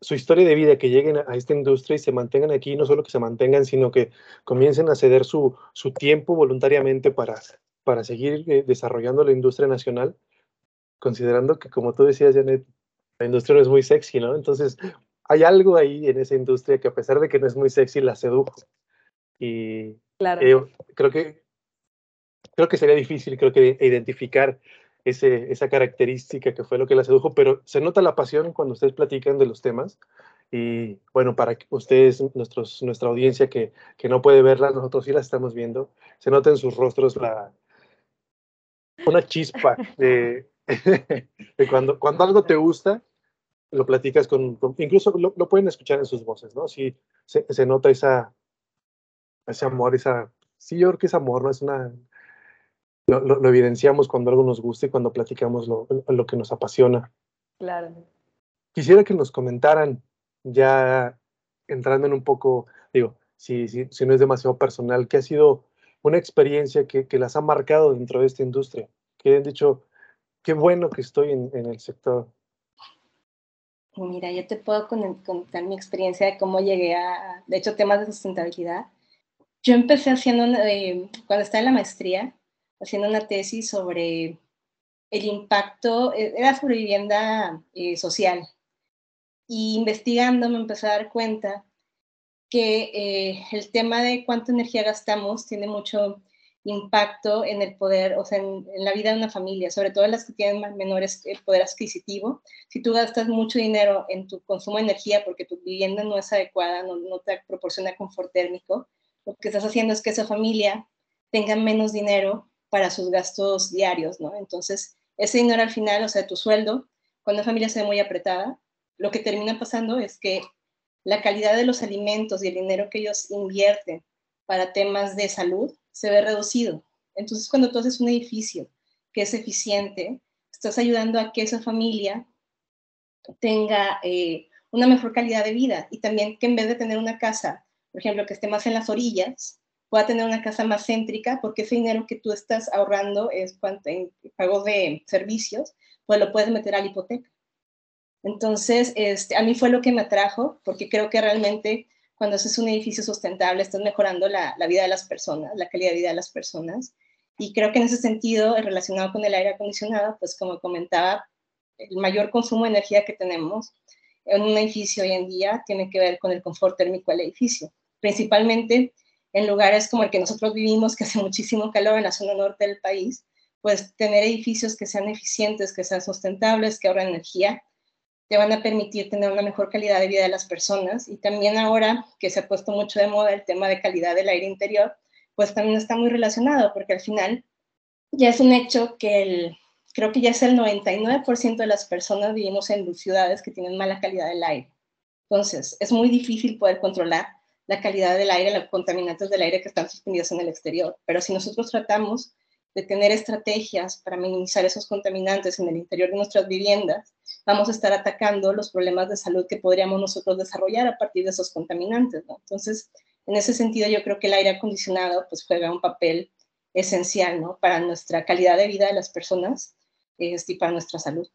su historia de vida, que lleguen a esta industria y se mantengan aquí, no solo que se mantengan, sino que comiencen a ceder su, su tiempo voluntariamente para, para seguir eh, desarrollando la industria nacional, considerando que, como tú decías, Janet, la industria no es muy sexy, ¿no? Entonces, hay algo ahí en esa industria que a pesar de que no es muy sexy, la sedujo. Y Claro. Eh, creo, que, creo que sería difícil, creo que identificar ese, esa característica que fue lo que la sedujo, pero se nota la pasión cuando ustedes platican de los temas. Y bueno, para ustedes, nuestros, nuestra audiencia que, que no puede verla, nosotros sí la estamos viendo, se nota en sus rostros la, una chispa de, de cuando, cuando algo te gusta, lo platicas con, incluso lo, lo, pueden escuchar en sus voces, ¿no? Sí, se, se nota esa, ese amor, esa, sí, yo creo que es amor, ¿no? Es una, lo, lo, evidenciamos cuando algo nos gusta y cuando platicamos lo, lo, que nos apasiona. Claro. Quisiera que nos comentaran, ya entrando en un poco, digo, si, si, si no es demasiado personal, ¿qué ha sido una experiencia que, que, las ha marcado dentro de esta industria? Que han dicho, qué bueno que estoy en, en el sector. Mira, yo te puedo contar mi experiencia de cómo llegué a, de hecho, temas de sustentabilidad. Yo empecé haciendo, eh, cuando estaba en la maestría, haciendo una tesis sobre el impacto, eh, era sobre vivienda eh, social. Y investigando me empecé a dar cuenta que eh, el tema de cuánta energía gastamos tiene mucho impacto en el poder, o sea, en, en, la vida de una familia, sobre todo las que tienen menores poder adquisitivo. Si tú gastas mucho dinero en tu consumo de energía porque tu vivienda no es adecuada, no, no te proporciona confort térmico, lo que estás haciendo es que esa familia tenga menos dinero para sus gastos diarios, ¿no? Entonces, ese dinero al final, o sea, tu sueldo, cuando una familia se ve muy apretada, lo que termina pasando es que la calidad de los alimentos y el dinero que ellos invierten para temas de salud se ve reducido. Entonces, cuando tú haces un edificio que es eficiente, estás ayudando a que esa familia tenga eh, una mejor calidad de vida y también que en vez de tener una casa por ejemplo, que esté más en las orillas, pueda tener una casa más céntrica, porque ese dinero que tú estás ahorrando es en pago de servicios, pues lo puedes meter a la hipoteca. Entonces, este, a mí fue lo que me atrajo, porque creo que realmente cuando haces un edificio sustentable estás mejorando la, la vida de las personas, la calidad de vida de las personas. Y creo que en ese sentido, relacionado con el aire acondicionado, pues como comentaba, el mayor consumo de energía que tenemos en un edificio hoy en día tiene que ver con el confort térmico del edificio principalmente en lugares como el que nosotros vivimos, que hace muchísimo calor en la zona norte del país, pues tener edificios que sean eficientes, que sean sustentables, que ahorren energía, te van a permitir tener una mejor calidad de vida de las personas. Y también ahora que se ha puesto mucho de moda el tema de calidad del aire interior, pues también está muy relacionado, porque al final ya es un hecho que el, creo que ya es el 99% de las personas vivimos en ciudades que tienen mala calidad del aire. Entonces, es muy difícil poder controlar la calidad del aire, los contaminantes del aire que están suspendidos en el exterior. Pero si nosotros tratamos de tener estrategias para minimizar esos contaminantes en el interior de nuestras viviendas, vamos a estar atacando los problemas de salud que podríamos nosotros desarrollar a partir de esos contaminantes. Entonces, en ese sentido, yo creo que el aire acondicionado pues, juega un papel esencial ¿no? para nuestra calidad de vida de las personas este, y para nuestra salud.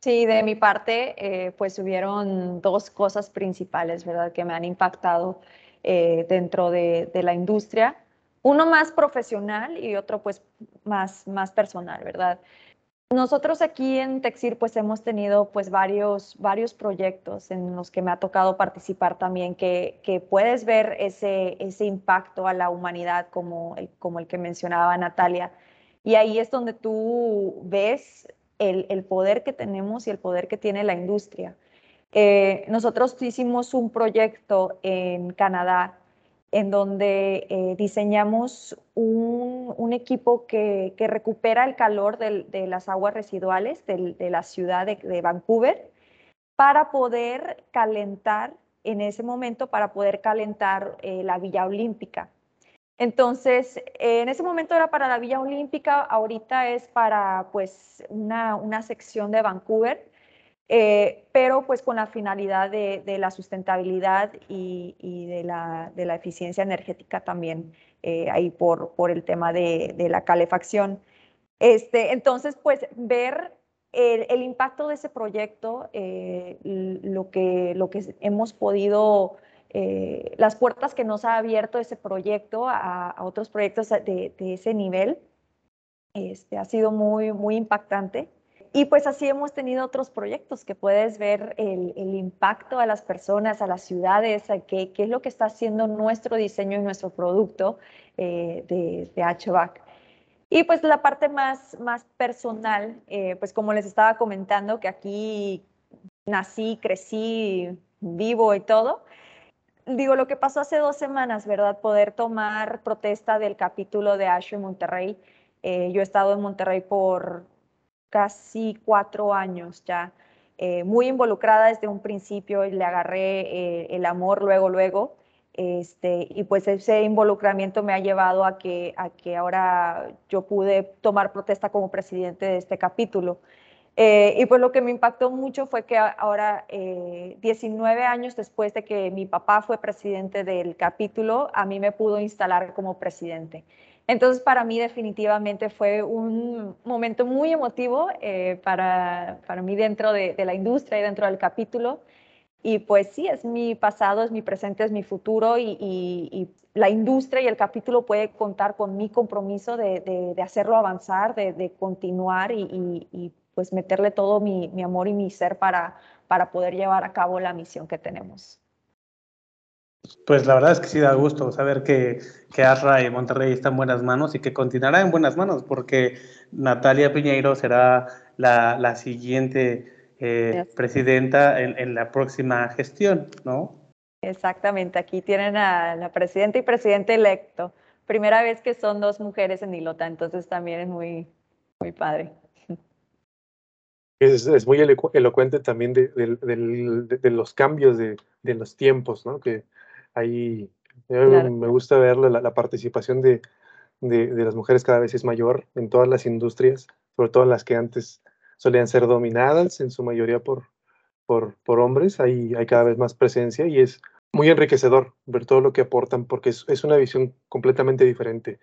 Sí, de mi parte, eh, pues hubieron dos cosas principales, ¿verdad?, que me han impactado eh, dentro de, de, la industria. Uno más profesional y otro pues más, más personal, ¿verdad? Nosotros aquí en Texir pues hemos tenido pues varios, varios proyectos en los que me ha tocado participar también, que, que puedes ver ese, ese impacto a la humanidad como el, como el que mencionaba Natalia. Y ahí es donde tú ves el, poder que tenemos y el poder que tiene la industria. Eh, nosotros hicimos un proyecto en Canadá en donde eh, diseñamos un, equipo que, recupera el calor de, las aguas residuales de, la ciudad de, Vancouver para poder calentar, en ese momento, para poder calentar eh, la Villa Olímpica. Entonces, en ese momento era para la Villa Olímpica, ahorita es para pues una, una sección de Vancouver eh, pero pues con la finalidad de, la sustentabilidad y, de, la, eficiencia energética también, eh, ahí por, por el tema de, la calefacción. Este, entonces, pues ver el, impacto de ese proyecto, eh, lo, que, lo que hemos podido, las puertas que nos ha abierto ese proyecto a, otros proyectos de, ese nivel, este, ha sido muy, muy impactante. Y pues así hemos tenido otros proyectos que puedes ver el, impacto a las personas, a las ciudades, qué, qué, es lo que está haciendo nuestro diseño y nuestro producto eh, de, de HVAC. Y pues la parte más, más personal, eh, pues como les estaba comentando, que aquí nací, crecí, vivo y todo. Digo, lo que pasó hace dos semanas, ¿verdad? Poder tomar protesta del capítulo de ASHO Monterrey. Eh, yo he estado en Monterrey por casi cuatro años ya, eh, muy involucrada desde un principio y le agarré eh, el amor luego, luego. Este, y pues ese involucramiento me ha llevado a que, a que ahora yo pude tomar protesta como presidente de este capítulo. Eh, y pues lo que me impactó mucho fue que ahora, 19 años después de que mi papá fue presidente del capítulo, a mí me pudo instalar como presidente. Entonces, para mí definitivamente fue un momento muy emotivo eh, para, para, mí dentro de, la industria y dentro del capítulo. Y pues sí, es mi pasado, es mi presente, es mi futuro y, la industria y el capítulo puede contar con mi compromiso de, de, hacerlo avanzar, de, continuar y, pues meterle todo mi, mi, amor y mi ser para, para poder llevar a cabo la misión que tenemos. Pues la verdad es que sí da gusto saber que, que Asra y Monterrey están en buenas manos y que continuará en buenas manos, porque Natalia Piñeiro será la, la siguiente eh, presidenta en, en, la próxima gestión, ¿no? Exactamente, aquí tienen a la presidenta y presidente electo. Primera vez que son dos mujeres en Ilota, entonces también es muy, muy padre. Es, es muy elocuente también de, de, de, los cambios de, los tiempos, ¿no? Que, ahí me gusta ver la, participación de, las mujeres cada vez es mayor en todas las industrias, sobre todo las que antes solían ser dominadas en su mayoría por, por, por hombres, ahí hay cada vez más presencia y es muy enriquecedor ver todo lo que aportan porque es, una visión completamente diferente.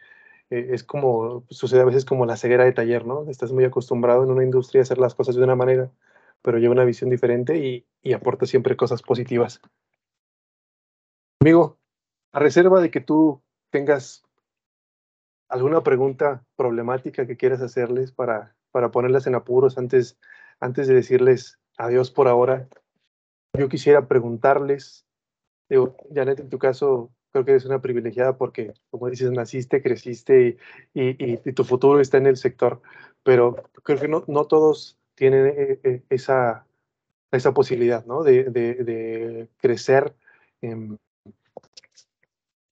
Eh, es como, sucede a veces como la ceguera de taller, ¿no? Estás muy acostumbrado en una industria a hacer las cosas de una manera, pero lleva una visión diferente y, y aporta siempre cosas positivas. Amigo, a reserva de que tú tengas alguna pregunta problemática que quieras hacerles para, para ponerlas en apuros antes, antes de decirles adiós por ahora, yo quisiera preguntarles, digo, Janet, en tu caso, creo que eres una privilegiada porque, como dices, naciste, creciste y, y, tu futuro está en el sector, pero creo que no, no todos tienen eh, eh, esa, esa posibilidad, ¿no? De, de, crecer en,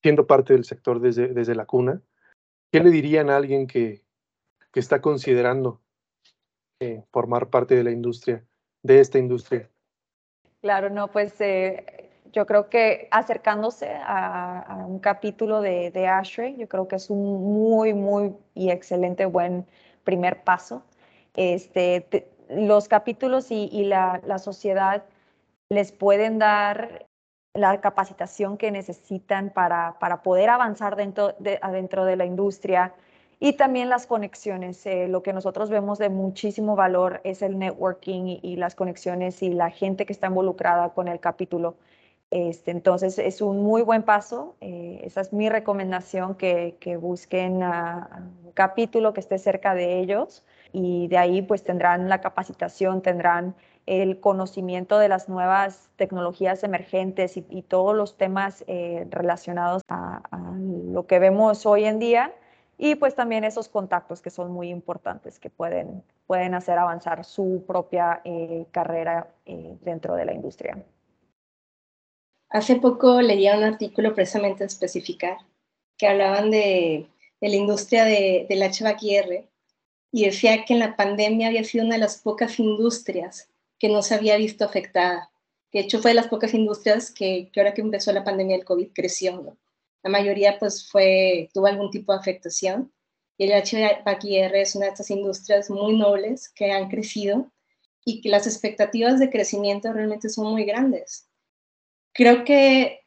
siendo parte del sector desde, desde la cuna, ¿qué le dirían a alguien que, que está considerando eh, formar parte de la industria, de esta industria? Claro, no, pues yo creo que acercándose a, un capítulo de, de yo creo que es un muy, muy y excelente buen primer paso. Este, los capítulos y, y la, la, sociedad les pueden dar la capacitación que necesitan para, para poder avanzar dentro de, adentro de la industria y también las conexiones. Eh, lo que nosotros vemos de muchísimo valor es el networking y, las conexiones y la gente que está involucrada con el capítulo. Este, entonces es un muy buen paso. Eh, esa es mi recomendación, que, que busquen un capítulo que esté cerca de ellos y de ahí pues tendrán la capacitación, tendrán el conocimiento de las nuevas tecnologías emergentes y, todos los temas eh, relacionados a, lo que vemos hoy en día y pues también esos contactos que son muy importantes que pueden, pueden hacer avanzar su propia eh, carrera dentro de la industria. Hace poco leía un artículo precisamente a especificar que hablaban de, la industria de, del HVAC y decía que en la pandemia había sido una de las pocas industrias que no se había visto afectada. De hecho, fue de las pocas industrias que, que ahora que empezó la pandemia del COVID creció. La mayoría pues tuvo algún tipo de afectación. Y el HVAC es una de estas industrias muy nobles que han crecido y que las expectativas de crecimiento realmente son muy grandes. Creo que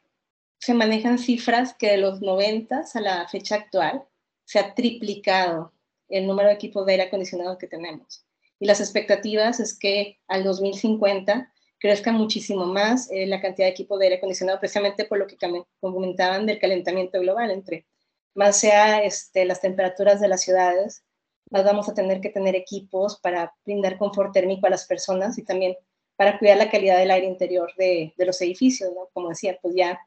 se manejan cifras que de los 90 a la fecha actual se ha triplicado el número de equipos de aire acondicionado que tenemos. Y las expectativas es que al 2050 crezca muchísimo más eh, la cantidad de equipos de aire acondicionado, precisamente por lo que comentaban del calentamiento global. Entre más sea este, las temperaturas de las ciudades, más vamos a tener que tener equipos para brindar confort térmico a las personas y también para cuidar la calidad del aire interior de, de los edificios, ¿no? Como decía, pues ya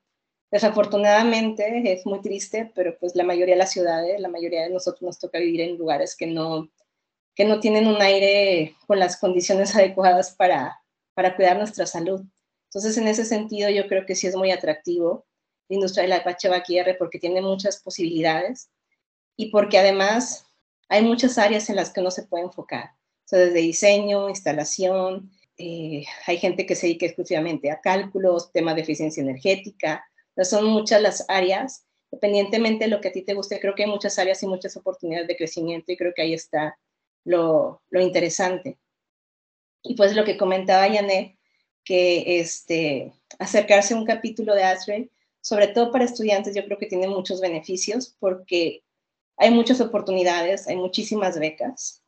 desafortunadamente es muy triste, pero pues la mayoría de las ciudades, la mayoría de nosotros nos toca vivir en lugares que no, que no tienen un aire con las condiciones adecuadas para, para cuidar nuestra salud. Entonces, en ese sentido, yo creo que sí es muy atractivo la industria de la HVAC porque tiene muchas posibilidades y porque además hay muchas áreas en las que uno se puede enfocar. O desde diseño, instalación, eh, hay gente que se dedica exclusivamente a cálculos, temas de eficiencia energética. son muchas las áreas, independientemente de lo que a ti te guste, creo que hay muchas áreas y muchas oportunidades de crecimiento y creo que ahí está lo, lo interesante. Y pues lo que comentaba Yanet, que este, acercarse a un capítulo de ASRE, sobre todo para estudiantes, yo creo que tiene muchos beneficios porque hay muchas oportunidades, hay muchísimas becas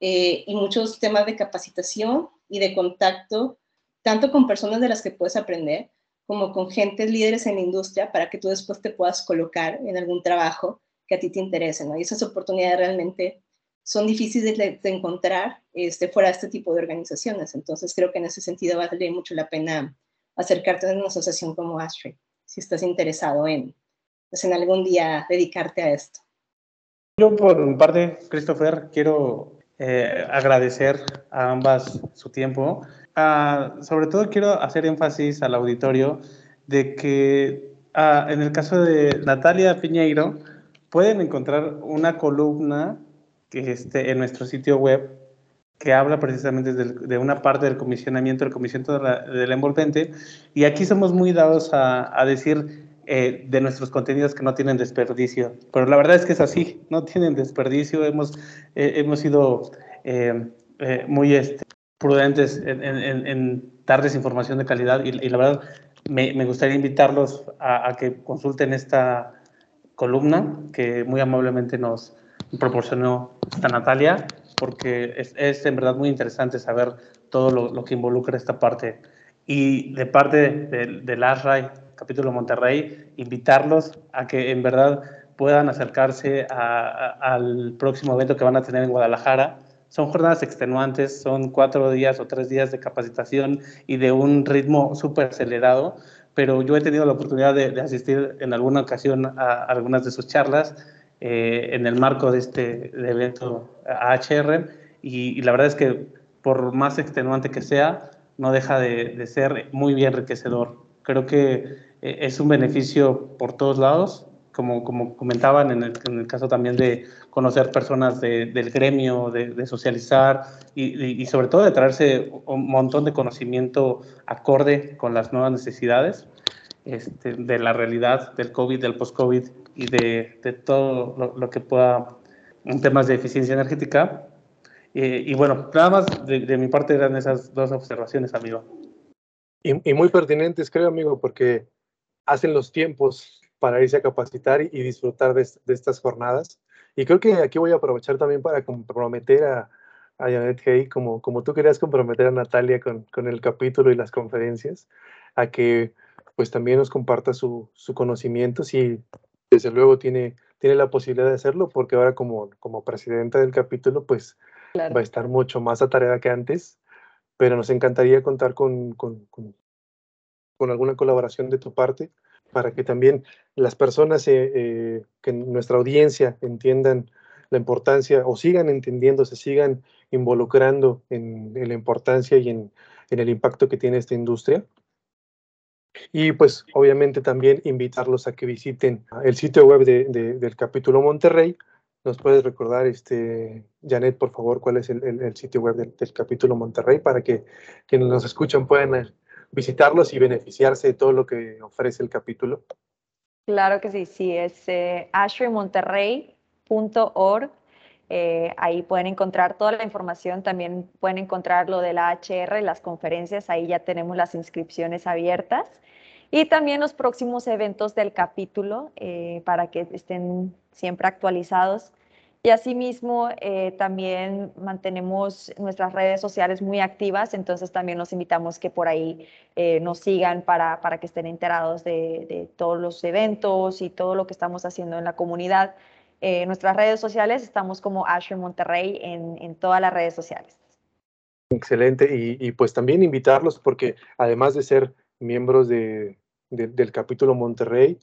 eh, y muchos temas de capacitación y de contacto, tanto con personas de las que puedes aprender, como con gentes líderes en la industria para que tú después te puedas colocar en algún trabajo que a ti te interese, ¿no? Y esas oportunidades realmente son difíciles de, encontrar este, fuera de este tipo de organizaciones. Entonces creo que en ese sentido vale mucho la pena acercarte a una asociación como ASHRAE, si estás interesado en, pues, en algún día dedicarte a esto. Yo por parte, Christopher, quiero eh, agradecer a ambas su tiempo. Ah, sobre todo quiero hacer énfasis al auditorio de que ah, en el caso de Natalia Piñeiro pueden encontrar una columna que esté en nuestro sitio web que habla precisamente de, una parte del comisionamiento, del comisionamiento del envolvente. Y aquí somos muy dados a, a decir eh, de nuestros contenidos que no tienen desperdicio. Pero la verdad es que es así, no tienen desperdicio. Hemos, eh, hemos sido eh, muy este, prudentes en, darles información de calidad y, la verdad me, me gustaría invitarlos a, que consulten esta columna que muy amablemente nos proporcionó esta Natalia, porque es, es en verdad muy interesante saber todo lo, lo, que involucra esta parte. Y de parte de, de, la capítulo Monterrey, invitarlos a que en verdad puedan acercarse al próximo evento que van a tener en Guadalajara. Son jornadas extenuantes, son cuatro días o tres días de capacitación y de un ritmo súper acelerado, pero yo he tenido la oportunidad de, asistir en alguna ocasión a, algunas de sus charlas eh, en el marco de este evento AHR y, la verdad es que por más extenuante que sea, no deja de, de ser muy enriquecedor. Creo que eh, es un beneficio por todos lados, como, como comentaban en el, en el caso también de conocer personas del gremio, de, socializar y, y, sobre todo de traerse un montón de conocimiento acorde con las nuevas necesidades este, de la realidad del COVID, del post-COVID y de, de todo lo, lo, que pueda en temas de eficiencia energética. Eh, y bueno, nada más de, de, mi parte eran esas dos observaciones, amigo. Y, y muy pertinentes, creo, amigo, porque hacen los tiempos para irse a capacitar y, disfrutar de, estas jornadas. Y creo que aquí voy a aprovechar también para comprometer a, a Janet Hay, como, como tú querías comprometer a Natalia con, con, el capítulo y las conferencias, a que pues también nos comparta su, su conocimiento, si desde luego tiene, tiene la posibilidad de hacerlo, porque ahora como, como presidenta del capítulo, pues va a estar mucho más atareada que antes, pero nos encantaría contar con, con, con, con alguna colaboración de tu parte para que también las personas eh, eh, que nuestra audiencia entiendan la importancia o sigan entendiendo, se sigan involucrando en, la importancia y en, el impacto que tiene esta industria. Y pues obviamente también invitarlos a que visiten el sitio web de, del capítulo Monterrey. ¿Nos puedes recordar, este, Janet, por favor, cuál es el, sitio web del, capítulo Monterrey para que quienes nos escuchan puedan eh, visitarlos y beneficiarse de todo lo que ofrece el capítulo? Claro que sí, sí, es eh, ashleymonterrey.org. Eh, ahí pueden encontrar toda la información, también pueden encontrar lo de la HR, las conferencias, ahí ya tenemos las inscripciones abiertas. Y también los próximos eventos del capítulo eh, para que estén siempre actualizados. Y asimismo, eh, también mantenemos nuestras redes sociales muy activas, entonces también los invitamos que por ahí eh, nos sigan para, para, que estén enterados de, de, todos los eventos y todo lo que estamos haciendo en la comunidad. Eh, nuestras redes sociales estamos como Asher Monterrey en, en todas las redes sociales. Excelente, y, y, pues también invitarlos porque además de ser miembros de, del capítulo Monterrey,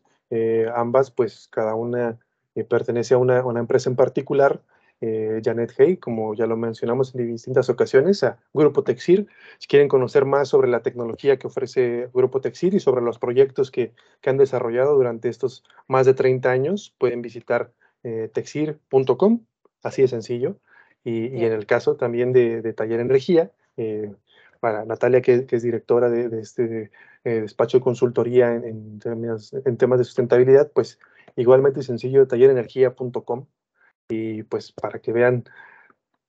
ambas pues cada una eh, pertenece a una, empresa en particular, eh, Janet Hay, como ya lo mencionamos en distintas ocasiones, a Grupo Texir. Si quieren conocer más sobre la tecnología que ofrece Grupo Texir y sobre los proyectos que, han desarrollado durante estos más de 30 años, pueden visitar eh, texir.com, así de sencillo. Y, en el caso también de, Taller Energía, para Natalia, que, es directora de, este despacho de consultoría en, en temas de sustentabilidad, pues Igualmente sencillo, tallerenergía.com y pues para que vean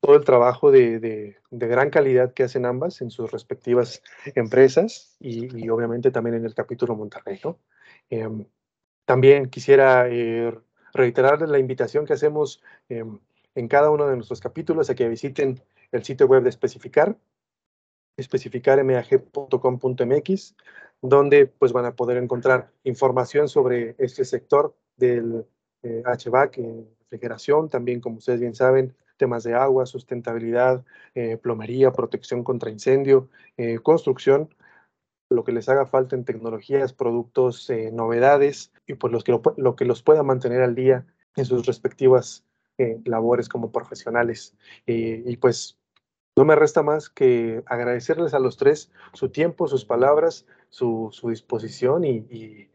todo el trabajo de, gran calidad que hacen ambas en sus respectivas empresas y, obviamente también en el capítulo Monterrey. Em, también quisiera eh, reiterarles la invitación que hacemos em, en cada uno de nuestros capítulos a que visiten el sitio web de Especificar, especificarmag.com.mx, donde pues van a poder encontrar información sobre este sector del eh, HVAC, refrigeración, también como ustedes bien saben, temas de agua, sustentabilidad, eh, plomería, protección contra incendio, eh, construcción, lo que les haga falta en tecnologías, productos, eh, novedades y pues los que lo, que los pueda mantener al día en sus respectivas labores como profesionales. y pues no me resta más que agradecerles a los tres su tiempo, sus palabras, su, su disposición y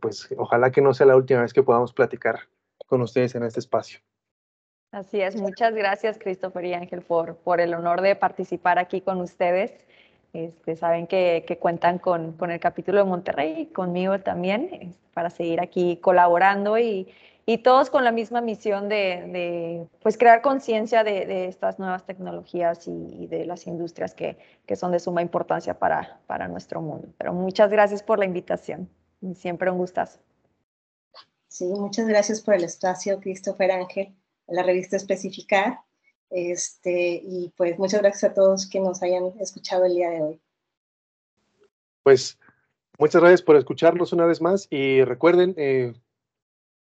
pues ojalá que no sea la última vez que podamos platicar con ustedes en este espacio. Así es, muchas gracias Christopher y Ángel por, por el honor de participar aquí con ustedes. Este, saben que, que cuentan con, con, el capítulo de Monterrey y conmigo también para seguir aquí colaborando y, y, todos con la misma misión de, de pues crear conciencia de, de, estas nuevas tecnologías y, y de las industrias que, que, son de suma importancia para, para nuestro mundo. Pero muchas gracias por la invitación. Siempre un gustazo. Sí, muchas gracias por el espacio, Christopher Ángel, la revista Especificar. Este, y pues muchas gracias a todos que nos hayan escuchado el día de hoy. Pues muchas gracias por escucharnos una vez más y recuerden, eh,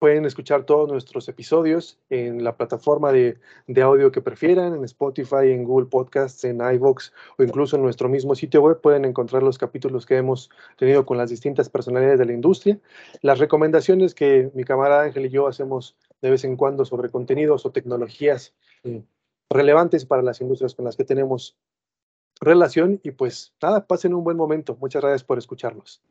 Pueden escuchar todos nuestros episodios en la plataforma de, audio que prefieran, en Spotify, en Google Podcasts, en iVoox o incluso en nuestro mismo sitio web. Pueden encontrar los capítulos que hemos tenido con las distintas personalidades de la industria. Las recomendaciones que mi camarada Ángel y yo hacemos de vez en cuando sobre contenidos o tecnologías eh, relevantes para las industrias con las que tenemos relación. Y pues nada, pasen un buen momento. Muchas gracias por escucharnos.